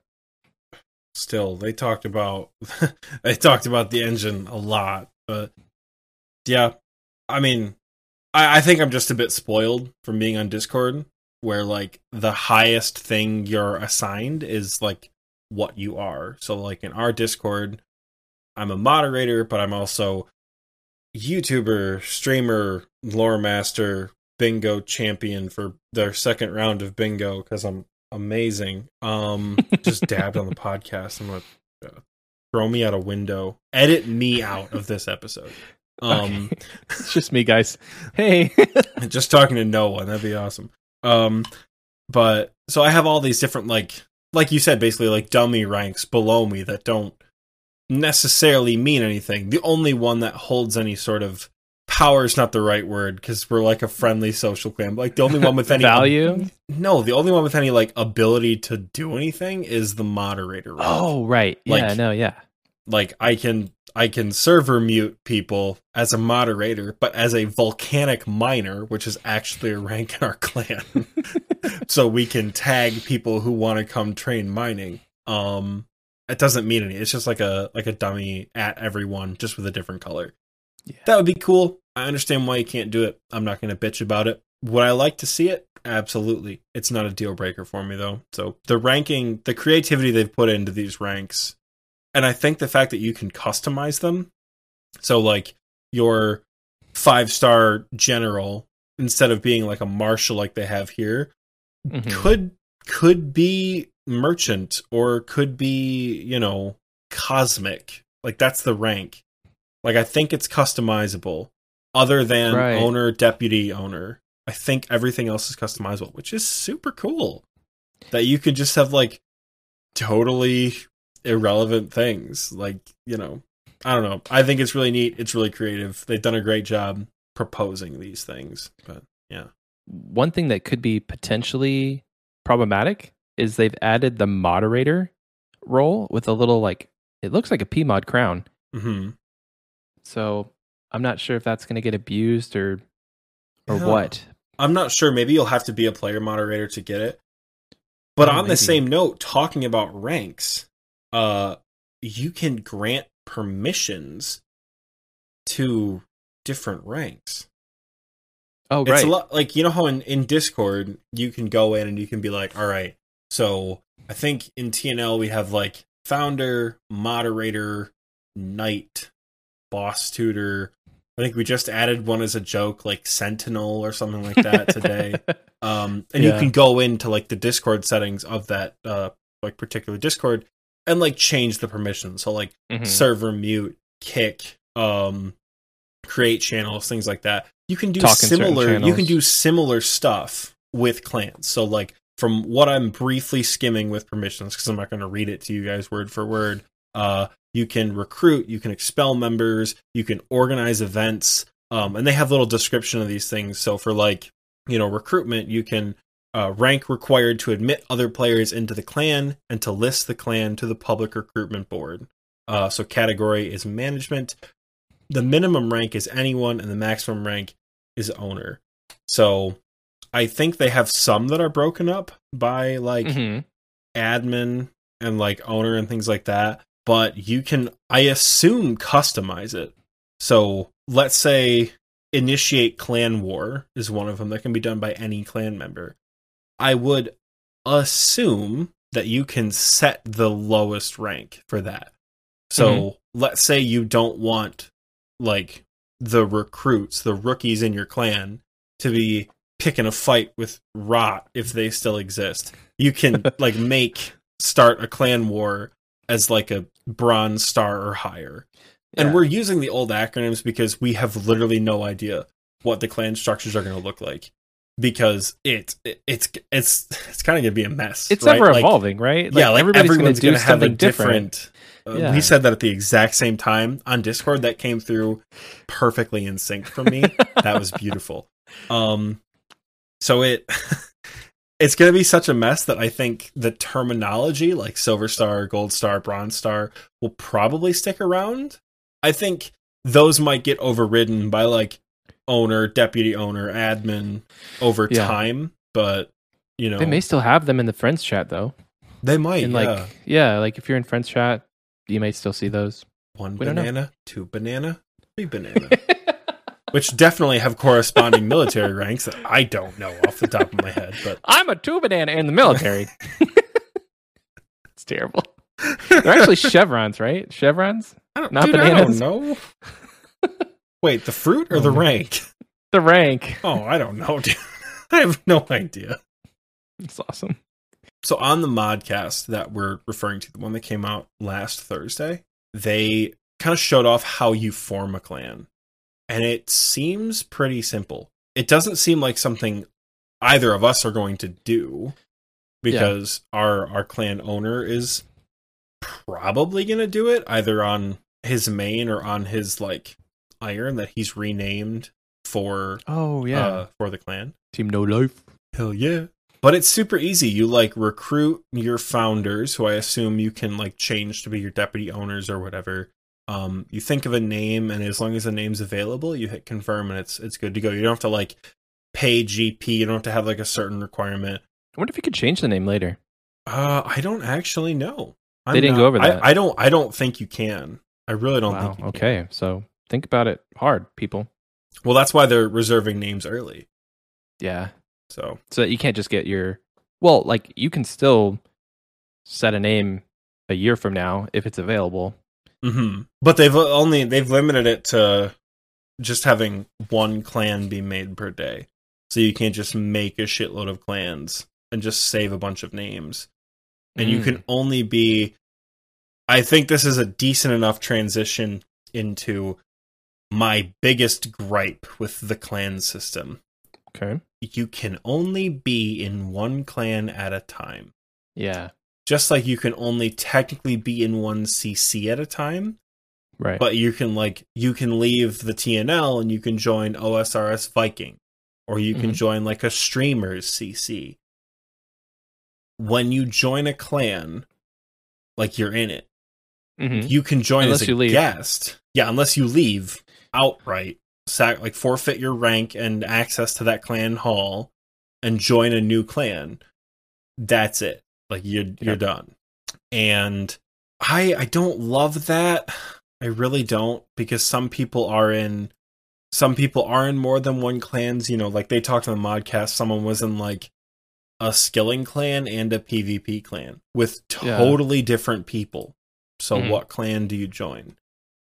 Still they talked about they talked about the engine a lot but yeah i mean I, I think i'm just a bit spoiled from being on discord where like the highest thing you're assigned is like what you are. So like in our discord i'm a moderator but i'm also youtuber streamer lore master bingo champion for their second round of bingo because i'm amazing um just dabbed on the podcast. I'm gonna uh, throw me out a window. Edit me out of this episode. Um, Okay. it's just me, guys. Hey, just talking to no one. That'd be awesome. Um, but so I have all these different like, like you said, basically like dummy ranks below me that don't necessarily mean anything. The only one that holds any sort of power is not the right word because we're like a friendly social clan. But like the only one with any Value? no, the only one with any like ability to do anything is the moderator. rank. oh right, yeah, Like- no, yeah, like I can I can server mute people as a moderator, but as a volcanic miner, which is actually a rank in our clan. so we can tag people who want to come train mining. Um it doesn't mean any. It's just like a like a dummy at everyone just with a different color. Yeah. That would be cool. I understand why you can't do it. I'm not going to bitch about it. Would I like to see it? Absolutely. It's not a deal breaker for me though. So the ranking, the creativity they've put into these ranks and I think the fact that you can customize them, so like your five star general instead of being like a marshal like they have here, Mhm. could could be merchant or could be you know cosmic. Like that's the rank. Like I think it's customizable. Other than Right. owner, deputy owner, I think everything else is customizable, which is super cool. That you could just have like totally irrelevant things. Like, you know, I don't know. I think it's really neat. It's really creative. They've done a great job proposing these things. But yeah. One thing that could be potentially problematic is they've added the moderator role with a little like it looks like a PMod crown, hmm So I'm not sure if that's going to get abused or or Yeah. what. I'm not sure. Maybe you'll have to be a player moderator to get it. But Oh, on maybe. the same note, talking about ranks, uh, you can grant permissions to different ranks. Oh, It's right. a lot like you know how in, in Discord you can go in and you can be like, all right, so I think in TNL we have like founder, moderator, knight, boss tutor. I think we just added one as a joke, like Sentinel or something like that today. Um, and Yeah. you can go into like the Discord settings of that uh like particular Discord and like change the permissions. So like Mhm. server mute, kick, um, create channels, things like that. You can do Talk similar. You can do similar stuff with clans. So like from what I'm briefly skimming with permissions, because I'm not going to read it to you guys word for word. Uh, you can recruit, you can expel members, you can organize events, um, and they have little description of these things. So for like you know recruitment, you can uh, rank required to admit other players into the clan and to list the clan to the public recruitment board. Uh, so category is management. The minimum rank is anyone, and the maximum rank is owner. So I think they have some that are broken up by like Mhm. admin and like owner and things like that. But you can, I assume, customize it. So let's say initiate clan war is one of them that can be done by any clan member. I would assume that you can set the lowest rank for that. So mm-hmm. let's say you don't want like the recruits, the rookies in your clan to be picking a fight with Rot if they still exist. You can like make start a clan war as like a bronze star or higher. And we're using the old acronyms because we have literally no idea what the clan structures are going to look like because it, it it's it's it's kind of going to be a mess. it's right? ever Like, evolving, right? yeah, like everybody's going everyone's to do gonna have a different. different. uh, We said that at the exact same time on Discord. That came through perfectly in sync for me. that was beautiful. Um, so it it's going to be such a mess that I think the terminology like Silver Star, Gold Star, Bronze Star will probably stick around. I think those might get overridden by like owner, deputy owner, admin over Yeah. time, but you know They may still have them in the friends chat though. they might And yeah. like yeah, like if you're in friends chat, you may still see those. one we banana, two banana, three banana, which definitely have corresponding military ranks that I don't know off the top of my head, but I'm a two banana in the military. it's terrible. They're actually chevrons, right? Chevrons? I don't, Not dude, I don't bananas. know. Wait, the fruit or the Oh, rank? The rank. Oh, I don't know, dude. I have no idea. It's awesome. So on the modcast that we're referring to, the one that came out last Thursday, they kind of showed off how you form a clan. And it seems pretty simple. It doesn't seem like something either of us are going to do because our our clan owner is probably going to do it either on his main or on his like iron that he's renamed for Oh yeah. uh for the clan. Team No Life. Hell yeah. But it's super easy. You like recruit your founders, who I assume you can like change to be your deputy owners or whatever. Um, you think of a name, and as long as the name's available, you hit confirm, and it's it's good to go. You don't have to like pay GP. You don't have to have like a certain requirement. I wonder if you could change the name later. Uh, I don't actually know. I'm They didn't not- go over that. I, don't. I don't think you can. I really don't wow. think. You can. Okay. So think about it hard, people. Well, that's why they're reserving names early. Yeah. So So that you can't just get your well, like you can still set a name a year from now if it's available. Hmm But they've only they've limited it to just having one clan be made per day. So you can't just make a shitload of clans and just save a bunch of names. And you Mm. can only be I think this is a decent enough transition into my biggest gripe with the clan system. Okay. You can only be in one clan at a time. Yeah. Just like you can only technically be in one CC at a time, Right. but you can like you can leave the TNL and you can join OSRS Viking or you can Mhm. join like a streamer's CC. When you join a clan, like you're in it. Mhm. You can join Unless as a guest. Yeah, unless you leave outright, sac- like forfeit your rank and access to that clan hall, and join a new clan. That's it. Like you're you're done. And I I don't love that. I really don't because some people are in some people are in more than one clans. You know, like they talked on the modcast. Someone was in like a skilling clan and a PvP clan with Yeah. totally different people. So Mhm. what clan do you join?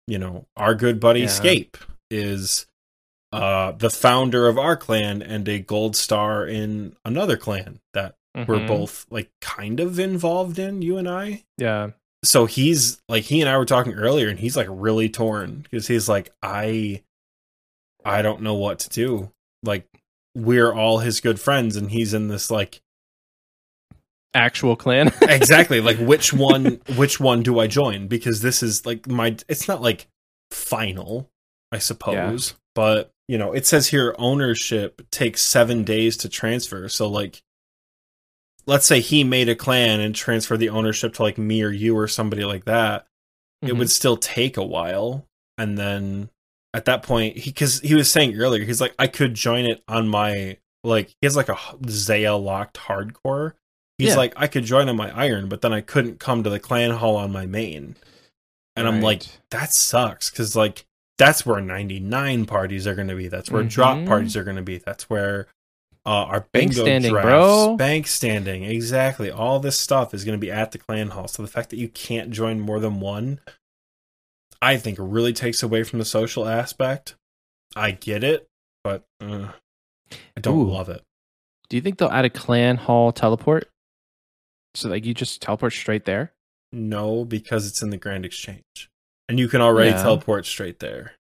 You know, our good buddy Yeah. Scape is uh the founder of our clan and a gold star in another clan that we're Mhm. both like kind of involved in, you and I Yeah. so he's like he and I were talking earlier and he's like really torn because he's like I I don't know what to do. Like we're all his good friends and he's in this like Actual clan. exactly like which one which one do I join because this is like my it's not like final I suppose but you know it says here ownership takes 7 days to transfer so like let's say he made a clan and transferred the ownership to like me or you or somebody like that it Mhm. would still take a while and then at that point he because he was saying earlier he's like i could join it on my like he has like a Zeah locked hardcore he's Yeah. like i could join on my iron but then i couldn't come to the clan hall on my main and i'm like that sucks because like that's where 99 parties are going to be that's where drop Mhm. parties are going to be that's where uh, our Bank standing, drafts, bro. bank standing exactly all this stuff is going to be at the clan hall so the fact that you can't join more than one i think really takes away from the social aspect i get it but uh, i don't Ooh. love it Do you think they'll add a clan hall teleport? So like you just teleport straight there? no because it's in the grand exchange and you can already Yeah. teleport straight there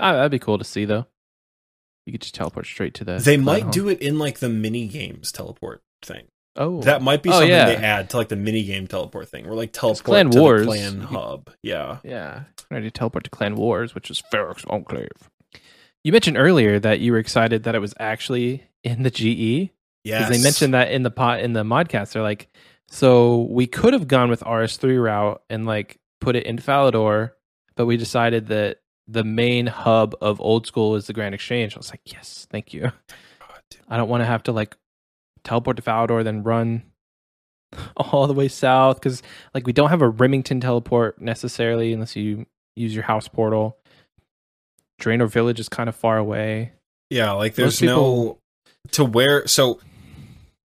Ah, that'd be cool to see though. You could just teleport straight to the. they might do it in like the mini games teleport thing Oh, That might be Oh, something yeah. they add to like the mini game teleport thing. We're like teleport Clan to Wars. the clan hub. Yeah. Yeah, ready to teleport to Clan Wars, which is Ferox Enclave. You mentioned earlier that you were excited that it was actually in the GE Yeah, because they mentioned that in the pot in the modcast. They're like, so we could have gone with RS3 route and like put it in Falador, but we decided that the main hub of old school is the Grand Exchange. I was like, yes, thank you. God. I don't want to have to like teleport to Falador, then run all the way south because like we don't have a Rimmington teleport necessarily unless you use your house portal. Draynor Village is kind of far away. Yeah, like there's no to where so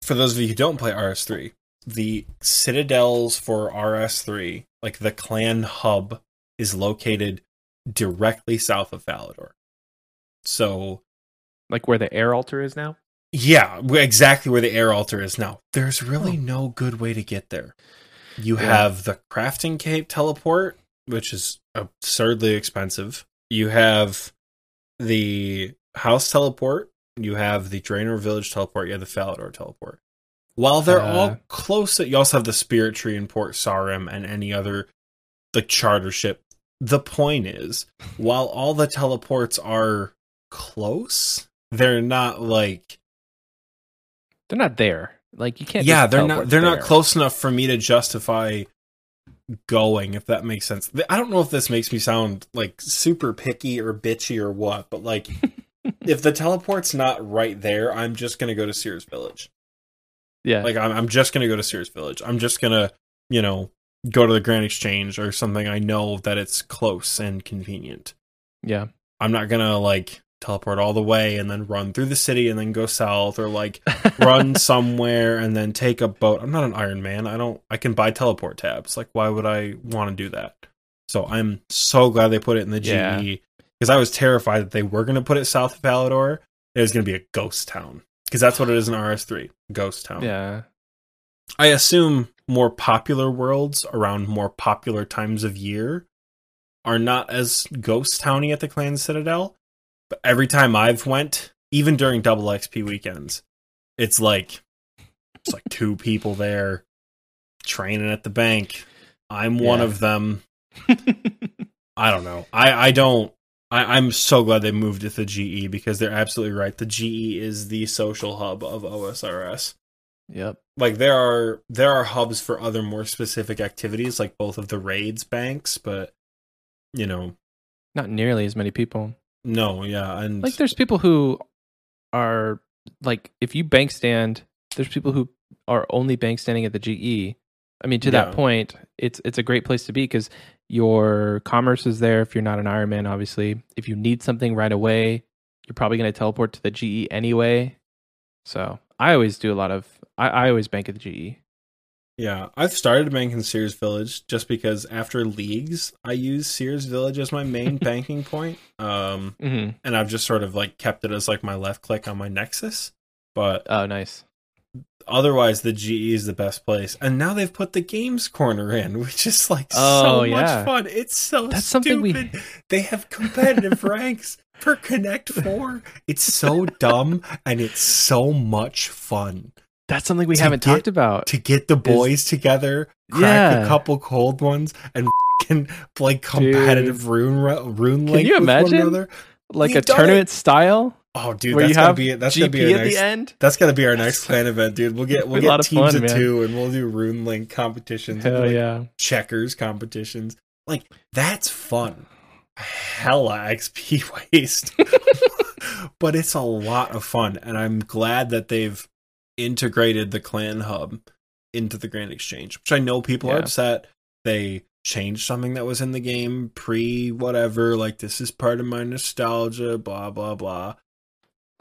for those of you who don't play RS3, the citadels for RS3, like the clan hub is located directly south of Falador. So Like where the air altar is now. Yeah, exactly where the air altar is now. There's really no good way to get there. You Yeah. have the crafting cape teleport, which is absurdly expensive. You have the house teleport. You have the Draynor village teleport. You have the Falador teleport. While they're Uh, all close, you also have the Spirit Tree in Port Sarim and any other the charter ship. The point is, while all the teleports are close, they're not like They're not there. Like you can't. yeah they're not they're there. not close enough for me to justify going if that makes sense i don't know if this makes me sound like super picky or bitchy or what but like if the teleport's not right there i'm just gonna go to Seers' Village Yeah, like I'm, I'm just gonna go to Seers' Village i'm just gonna you know go to the grand exchange or something i know that it's close and convenient yeah. i'm not gonna like teleport all the way and then run through the city and then go south or like run somewhere and then take a boat. I'm not an Iron Man. I don't I can buy teleport tabs. Like why would I want to do that? So I'm so glad they put it in the Yeah. GE because I was terrified that they were going to put it south of Falador. It was going to be a ghost town because that's what it is in RS3, ghost town. yeah. I assume more popular worlds around more popular times of year are not as ghost towny at the Clan Citadel. But every time I've went, even during double XP weekends, it's like it's like two people there training at the bank. I'm one of them. I don't know. I I don't. I, I'm so glad they moved it to the GE because they're absolutely right. The GE is the social hub of OSRS. Yep. Like there are there are hubs for other more specific activities, like both of the raids banks, but you know, Not nearly as many people. no, yeah, and Like there's people who are like if you bank stand, there's people who are only bank standing at the GE. I mean, to Yeah. that point, it's it's a great place to be because your commerce is there. If you're not an Ironman, obviously, if you need something right away, you're probably going to teleport to the GE anyway. So I always do a lot of. I, I always bank at the. GE. Yeah, I've started banking Seers' Village just because after leagues, I use Seers' Village as my main banking point. Um, hmm and I've just sort of like kept it as like my left click on my Nexus. But Oh, nice. otherwise, the GE is the best place. And now they've put the games corner in, which is like Oh, so yeah. much fun. It's so That's something we- stupid. They have competitive ranks for Connect Four. It's so dumb and it's so much fun. That's something we haven't get- talked about. to get the boys together, crack Yeah. a couple cold ones, and can play competitive rune rune link. Can you with one imagine? another. like We've a done tournament style Oh, dude, that's gonna be that's GP gonna be our at next. the end. That's gonna be our next clan event, dude. We'll get we'll Be a lot get of teams fun, of man. two, and we'll do rune link competitions, Hell like yeah. checkers competitions. Like that's fun. Hella XP waste, but it's a lot of fun, and I'm glad that they've integrated the clan hub into the Grand Exchange, which I know people are upset. They changed something that was in the game pre whatever, like this is part of my nostalgia, blah blah blah.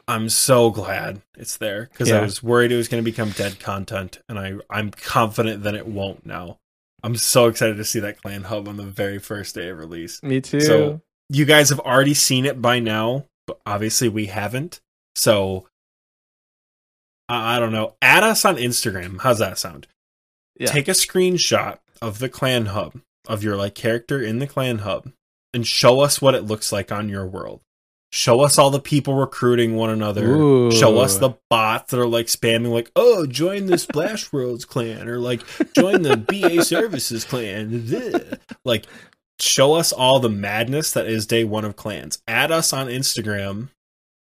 I'm so glad it's there because I was worried it was going to become dead content, and I I'm confident that it won't now. I'm so excited to see that clan hub on the very first day of release. Me too. So you guys have already seen it by now, but obviously we haven't. So I, I don't know. Add us on Instagram. How's that sound? Yeah. Take a screenshot of the clan hub of your like character in the clan hub and show us what it looks like on your world. Show us all the people recruiting one another. Ooh. Show us the bots that are like spamming, like, "Oh, join the Splash Worlds clan," or like, "Join the BA Services clan." Like, show us all the madness that is day one of clans. Add us on Instagram,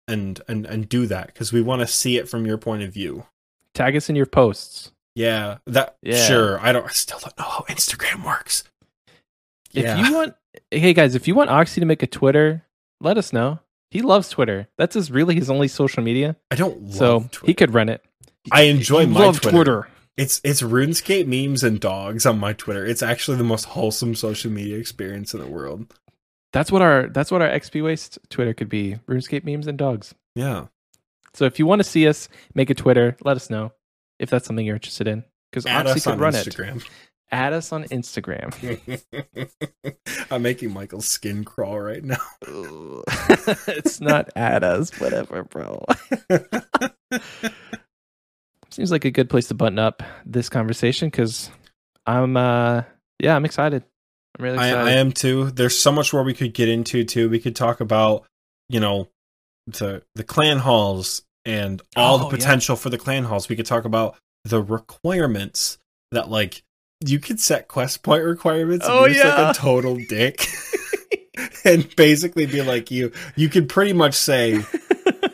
and and and do that because we want to see it from your point of view. Tag us in your posts. Yeah, that Yeah. sure. I don't. I still don't know how Instagram works. If Yeah. you want, hey guys, if you want Oxy to make a Twitter, let us know. He loves Twitter. That's his really his only social media. I don't love so Twitter. he could run it. I enjoy my Love Twitter. It's it's RuneScape memes and dogs on my Twitter. It's actually the most wholesome social media experience in the world. That's what our that's what our XP Waste Twitter could be. RuneScape memes and dogs. Yeah. So if you want to see us make a Twitter, let us know if that's something you're interested in. Because Add Oxy us could on run Instagram. it. Add us on Instagram. I'm making Michael's skin crawl right now. it's not add us, whatever, bro. Seems like a good place to button up this conversation because I'm uh yeah, I'm excited. I'm really I, excited. I am too. There's so much more we could get into too. We could talk about, you know, the the clan halls and all Oh, the yeah. potential for the clan halls. We could talk about the requirements that like you could set quest point requirements and Oh, yeah. like a total dick. and basically be like you you could pretty much say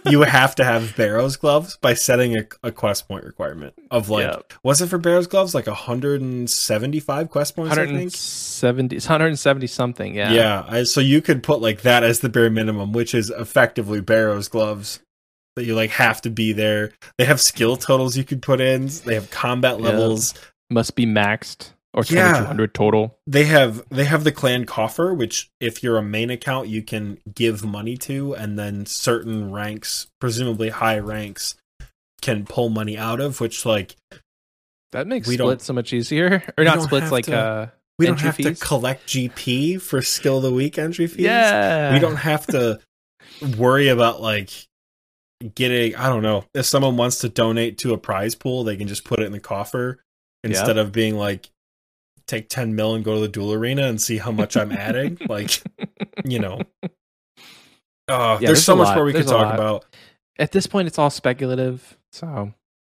you have to have Barrows gloves by setting a, a quest point requirement of like Yep. was it for Barrows gloves like 175 quest points I think 170 it's 170 something, yeah. yeah, I, so you could put like that as the bare minimum, which is effectively Barrows gloves. That you like have to be there. They have skill totals you could put in. They have combat levels. Must be maxed or Yeah. 2200 total. They have they have the clan coffer, which if you're a main account, you can give money to, and then certain ranks, presumably high ranks, can pull money out of. Which like That makes We split so much easier. Or not splits like to- uh we don't have fees? to collect GP for skill of the week entry fees. yeah. we don't have to worry about like getting i don't know if someone wants to donate to a prize pool they can just put it in the coffer instead of being like take 10 mil and go to the duel arena and see how much i'm adding like you know uh, Yeah, there's, there's so much lot. more we could There's a talk lot. about at this point it's all speculative so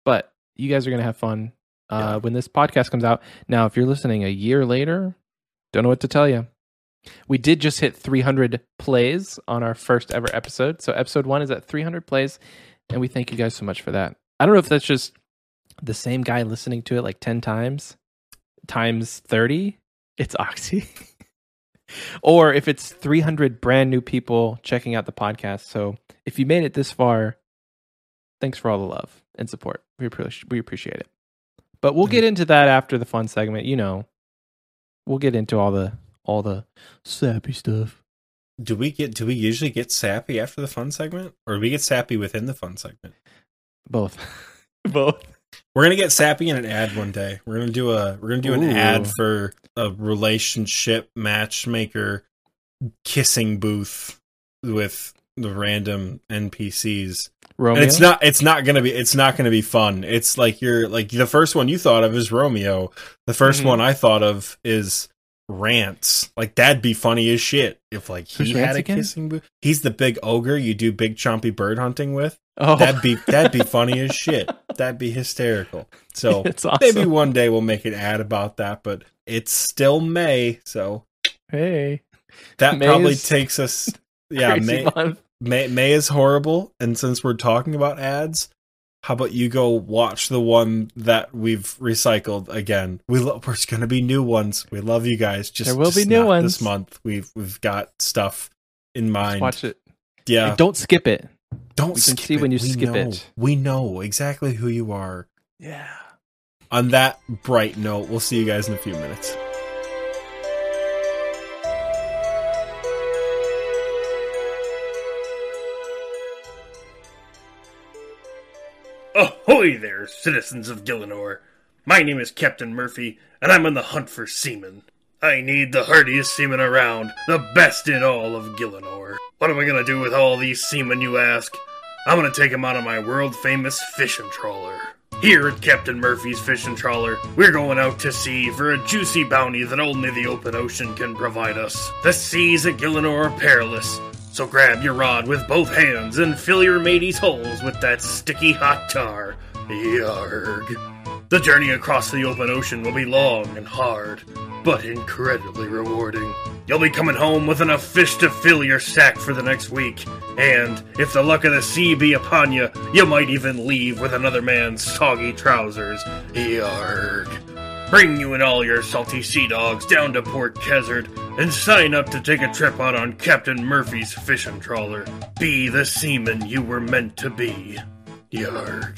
but you guys are gonna have fun uh Yeah. when this podcast comes out now if you're listening a year later don't know what to tell you we did just hit 300 plays on our first ever episode so episode one is at 300 plays and we thank you guys so much for that i don't know if that's just the same guy listening to it like 10 times times 30, it's Oxy. or if it's 300 brand new people checking out the podcast. So if you made it this far, thanks for all the love and support. We appreciate we appreciate it. But we'll get into that after the fun segment. You know, we'll get into all the all the sappy stuff. Do we get do we usually get sappy after the fun segment, or do we get sappy within the fun segment? Both, both. We're gonna get sappy in an ad one day. We're gonna do a we're gonna do an Ooh. ad for a relationship matchmaker kissing booth with the random NPCs. Romeo. And it's not it's not gonna be it's not gonna be fun. It's like you're like the first one you thought of is Romeo. The 1st Mhm. one I thought of is Rantz. Like that'd be funny as shit if like he Who's had a again? kissing booth. He's the big ogre you do big chompy bird hunting with. Oh, That'd be that'd be funny as shit. That'd be hysterical. So awesome. maybe one day we'll make an ad about that, but it's still May, so hey, that May probably takes us yeah, May. May May is horrible, and since we're talking about ads, how about you go watch the one that we've recycled again? We lo- there's going to be new ones. We love you guys. Just There will be new ones. this month. We've we've got stuff in Just mind. watch it. yeah, And don't skip it. Don't we can skip see it. when you We skip know. it. We know exactly who you are. Yeah. On that bright note, we'll see you guys in a few minutes. Ahoy there, citizens of Gielinor. My name is Captain Murphy, and I'm on the hunt for seamen. I need the hardiest seamen around, the best in all of Gielinor. What am I gonna do with all these seamen, you ask? I'm gonna take 'em out on my world famous fishing trawler. Here at Captain Murphy's fishing trawler, we're going out to sea for a juicy bounty that only the open ocean can provide us. The seas at Gielinor are perilous, so grab your rod with both hands and fill your mateys' holes with that sticky hot tar. Yarg. The journey across the open ocean will be long and hard, but incredibly rewarding. You'll be coming home with enough fish to fill your sack for the next week, and if the luck of the sea be upon you, you might even leave with another man's soggy trousers. Yarg. Bring you and all your salty sea dogs down to Port Khazard and sign up to take a trip out on Captain Murphy's fishing trawler. Be the seaman you were meant to be. Yarg.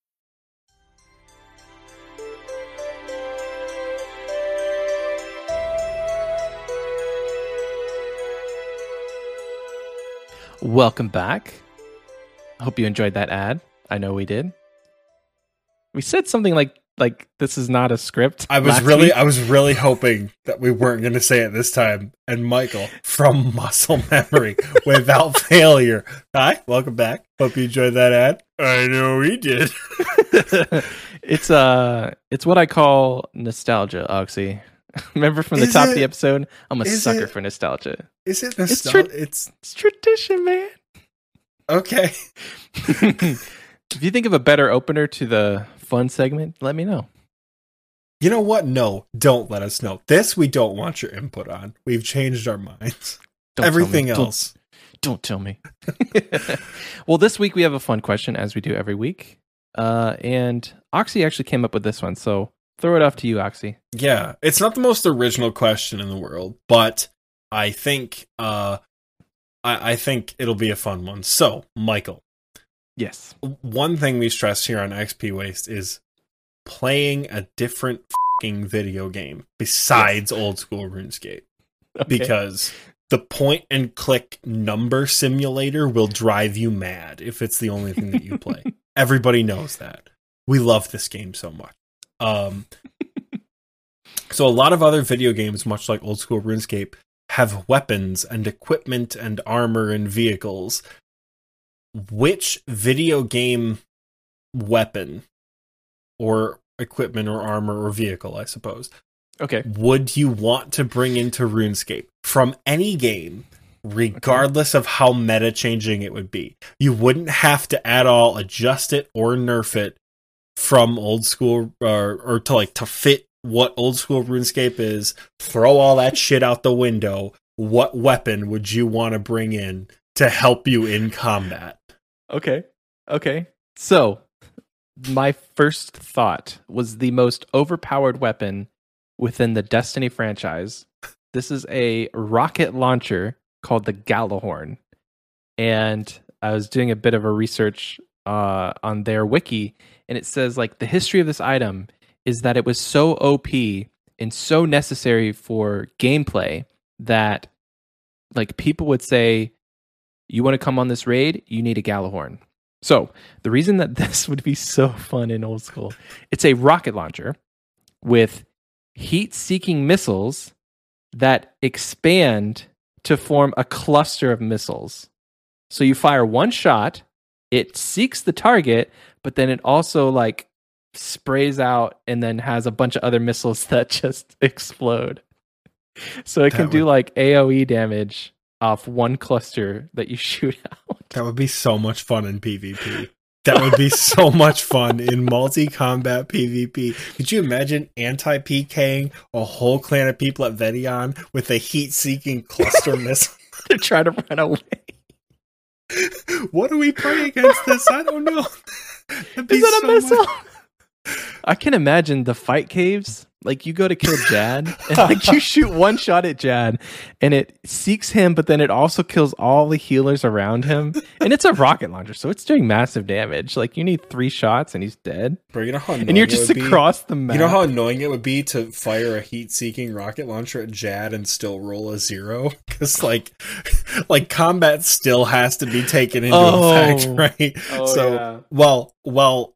Welcome back. I hope you enjoyed that ad. I know we did. We said something like like this is not a script. I was really, week. I was really hoping that we weren't going to say it this time. And Michael, from muscle memory, without failure. Hi, welcome back. Hope you enjoyed that ad. I know we did. it's uh it's what I call nostalgia, Oxy. Remember from the Is top of the episode? I'm a sucker it? for nostalgia. Is it It's nostalgia? It's, It's tradition, man. okay. if you think of a better opener to the fun segment, let me know. You know what? No, don't let us know. This we don't want your input on. We've changed our minds. Don't tell Everything me. Don't- else. Don't tell me. well, this week we have a fun question, as we do every week. Uh, and Oxy actually came up with this one, so throw it off to you, Oxy. Yeah, it's not the most original question in the world, but I think uh I, I think it'll be a fun one. So, Michael, Yes. one thing we stress here on XP Waste is playing a different fing video game besides old school RuneScape Okay. because the point and click number simulator will drive you mad if it's the only thing that you play. Everybody knows that. We love this game so much. Um so a lot of other video games much like old school RuneScape have weapons and equipment and armor and vehicles. Which video game weapon or equipment or armor or vehicle, I suppose, Okay. would you want to bring into RuneScape from any game, regardless of how meta changing it would be? You wouldn't have to at all adjust it or nerf it from old school or, or to like to fit what old school RuneScape is. Throw all that shit out the window. What weapon would you want to bring in to help you in combat? Okay. Okay. So, my first thought was the most overpowered weapon within the Destiny franchise. This is a rocket launcher called the Gjallarhorn. And I was doing a bit of a research uh, on their wiki, and it says like the history of this item is that it was so OP and so necessary for gameplay that like people would say, You want to come on this raid? You need a Gjallarhorn. So the reason that this would be so fun in old school, it's a rocket launcher with heat-seeking missiles that expand to form a cluster of missiles. So you fire one shot, it seeks the target, but then it also like sprays out and then has a bunch of other missiles that just explode. So it That can do like AoE damage off one cluster that you shoot out. That would be so much fun in PvP. That would be so much fun in multi combat PvP. Could you imagine anti PKing a whole clan of people at Vet'ion with a heat seeking cluster missile? to try to run away. what do we play against this? I don't know. Is that a so missile? much- I can imagine the fight caves. Like you go to kill Jad, and like you shoot one shot at Jad, and it seeks him, but then it also kills all the healers around him. And it's a rocket launcher, so it's doing massive damage. Like you need three shots, and he's dead. Bro, you know how And you're just would be? across the map. You know how annoying it would be to fire a heat-seeking rocket launcher at Jad and still roll a zero? Because like, like combat still has to be taken into Oh. effect, right? Oh, so, yeah. well, well,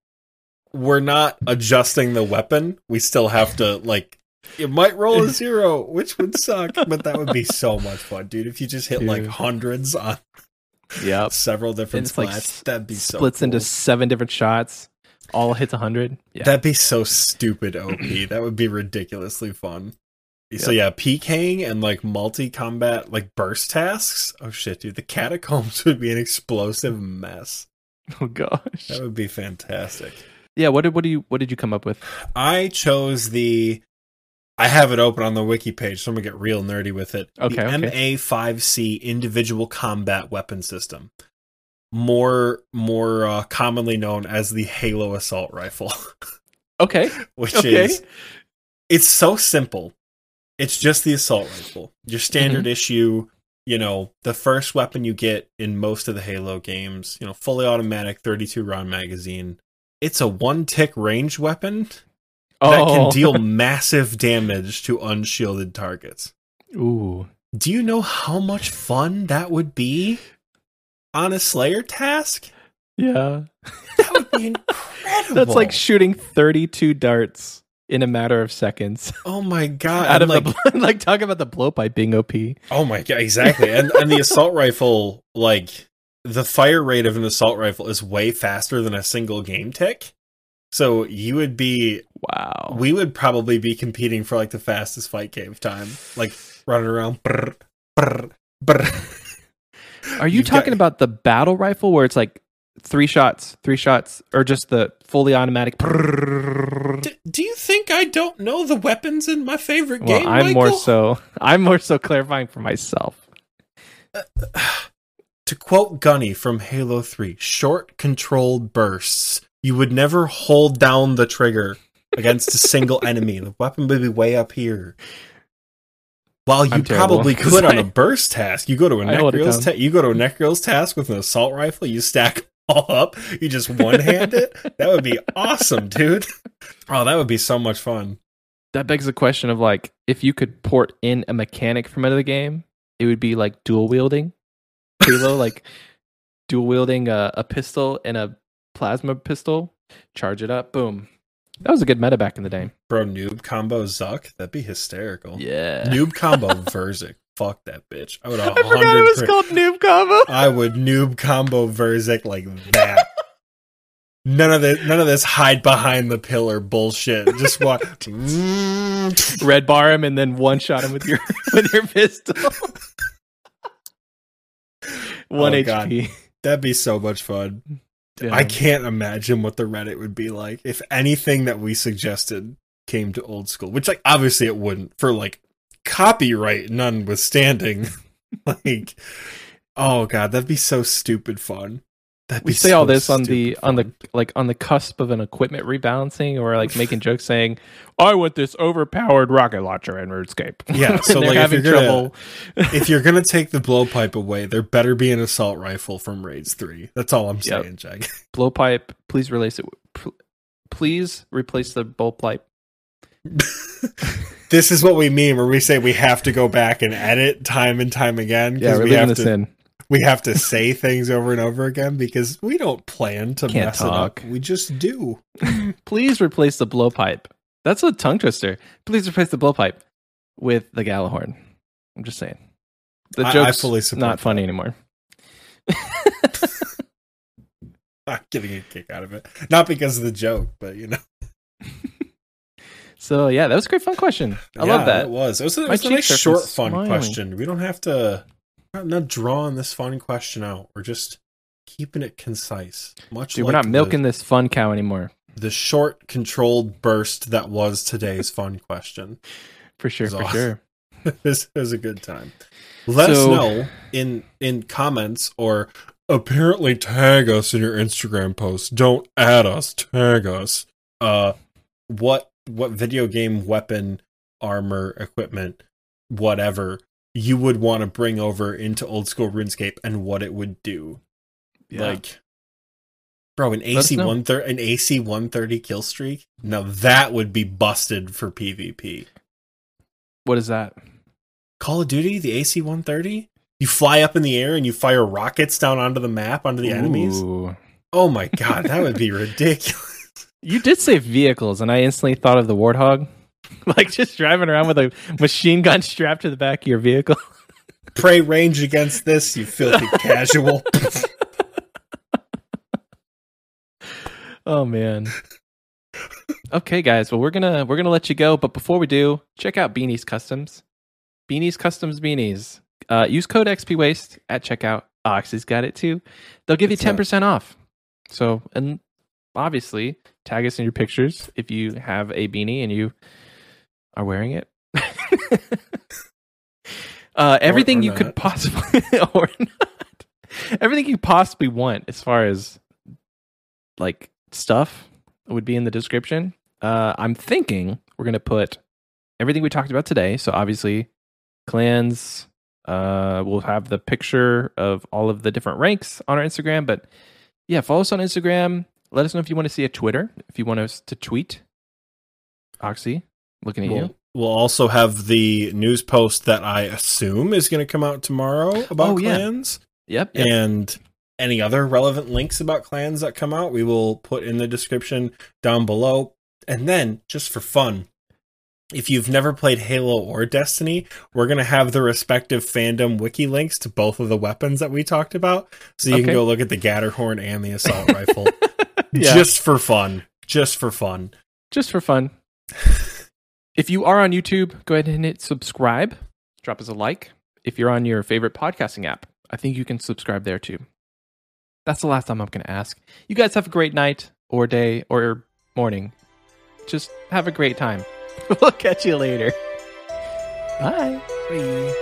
we're not adjusting the weapon. We still have to like. It might roll a zero, which would suck, but that would be so much fun, dude. If you just hit like hundreds on yeah several different it's like that'd be so Splits into seven different shots. All hits a hundred. Yeah. That'd be so stupid OP. that would be ridiculously fun. So yeah, PKing and like multi-combat like burst tasks. Oh shit, dude, the catacombs would be an explosive mess. oh gosh. That would be fantastic. Yeah. What did what do you what did you come up with? I chose the I have it open on the wiki page, so I'm gonna get real nerdy with it. Okay, the okay. MA5C individual combat weapon system. More more uh, commonly known as the Halo assault rifle. Okay. which Okay. is it's so simple. It's just the assault rifle. Your standard Mm-hmm. issue, you know, the first weapon you get in most of the Halo games, you know, fully automatic 32 round magazine. It's a one tick range weapon that Oh. can deal massive damage to unshielded targets. Ooh. Do you know how much fun that would be on a Slayer task? Yeah. That would be incredible. That's like shooting 32 darts in a matter of seconds oh my god! out of like, the like talk about the blowpipe being OP. Oh my god, exactly. And and the assault rifle, like the fire rate of an assault rifle is way faster than a single game tick. So you would be Wow. we would probably be competing for like the fastest fight cave time. Like running around brr, brr, brr. Are you You've talking got- about the battle rifle where it's like three shots, three shots, or just the fully automatic? D- do you think I don't know the weapons in my favorite Well, game? I'm more so I'm more so clarifying for myself. Uh, uh, To quote Gunny from Halo 3, short controlled bursts. You would never hold down the trigger against a single enemy. The weapon would be way up here. While you I'm probably could on a burst task, you go to a it ta- you go to a Nechryael's task with an assault rifle, you stack all up, you just one hand it. That would be awesome, dude. Oh, that would be so much fun. That begs the question of like if you could port in a mechanic from another game, it would be like dual wielding. Halo, like dual wielding a, a pistol and a plasma pistol, charge it up, boom. That was a good meta back in the day. Bro, noob combo Zuk, that'd be hysterical. Yeah. Noob combo Verzik. Fuck that bitch. I would I forgot it was called Noob Combo. I would noob combo Verzik like that. None of this, none of this hide behind the pillar bullshit. Just what? Red bar him and then one shot him with your with your pistol. Oh, one Oh, HP. God. That'd be so much fun. Damn. I can't imagine what the Reddit would be like if anything that we suggested came to old school, which like obviously it wouldn't for like copyright notwithstanding. like, oh god, that'd be so stupid fun. That'd we say all this on the stupid on the like on the cusp of an equipment rebalancing or like making jokes saying i want this overpowered rocket launcher in runescape Yeah, so, like, if you're gonna- if you're gonna take the blowpipe away, there better be an assault rifle from Raids Three. That's all I'm Yep. saying, Jag. blowpipe please replace it please replace the blowpipe this is what we mean where we say we have to go back and edit time and time again yeah we're we leaving have this to in we have to say things over and over again because we don't plan to Can't mess talk. it up. We just do. please replace the blowpipe that's a tongue twister please replace the blowpipe with the Gjallarhorn i'm just saying the I- I joke's fully support not that. funny anymore I'm getting a kick out of it, not because of the joke, but you know, so yeah that was a great fun question i Yeah, love that It was. It was a, it was a nice short, fun smiling. question. We don't have to. Not drawing this fun question out. We're just keeping it concise. Much Dude, like we're not the- milking this fun cow anymore the short, controlled burst that was today's fun question. for sure for awesome. sure this was a good time. Let us know in in comments or apparently tag us in your Instagram post. Don't add us, tag us. Uh, what what video game weapon, armor, equipment, whatever you would want to bring over into old school RuneScape and what it would do. Like, bro, an AC one thirty an AC one thirty kill streak. Now that would be busted for PvP. what is that Call of Duty, the AC 130? You fly up in the air and you fire rockets down onto the map, onto the enemies? Oh my god, that would be ridiculous. You did say vehicles, and I instantly thought of the warthog, like just driving around with a machine gun strapped to the back of your vehicle. Pray range against this, you filthy casual. oh man. Okay, guys. Well, we're gonna we're gonna let you go, but before we do, check out Beanies Customs. Beanies Customs Beanies. Uh, use code XP Waste at checkout. Oxy's got it too. They'll give you ten percent off. So, and obviously, tag us in your pictures if you have a beanie and you are wearing it. uh, everything or you not. could possibly or not. Everything you possibly want as far as like stuff would be in the description. Uh, I'm thinking we're gonna put everything we talked about today. So obviously, clans. Uh, we'll have the picture of all of the different ranks on our Instagram. But yeah, follow us on Instagram. Let us know if you want to see a Twitter. If you want us to tweet. Oxy, looking at you. We'll, we'll also have the news post that I assume is going to come out tomorrow about Oh, yeah. clans. Yep. yep. And any other relevant links about clans that come out, we will put in the description down below. And then, just for fun, if you've never played Halo or Destiny, we're going to have the respective fandom wiki links to both of the weapons that we talked about. So you Okay. can go look at the Gjallarhorn and the assault rifle. Yeah. Just for fun. Just for fun. just for fun. if you are on YouTube, go ahead and hit subscribe. Drop us a like. If you're on your favorite podcasting app, I think you can subscribe there too. That's the last time I'm going to ask. You guys have a great night or day or morning. Just have a great time. we'll catch you later. Bye. Bye.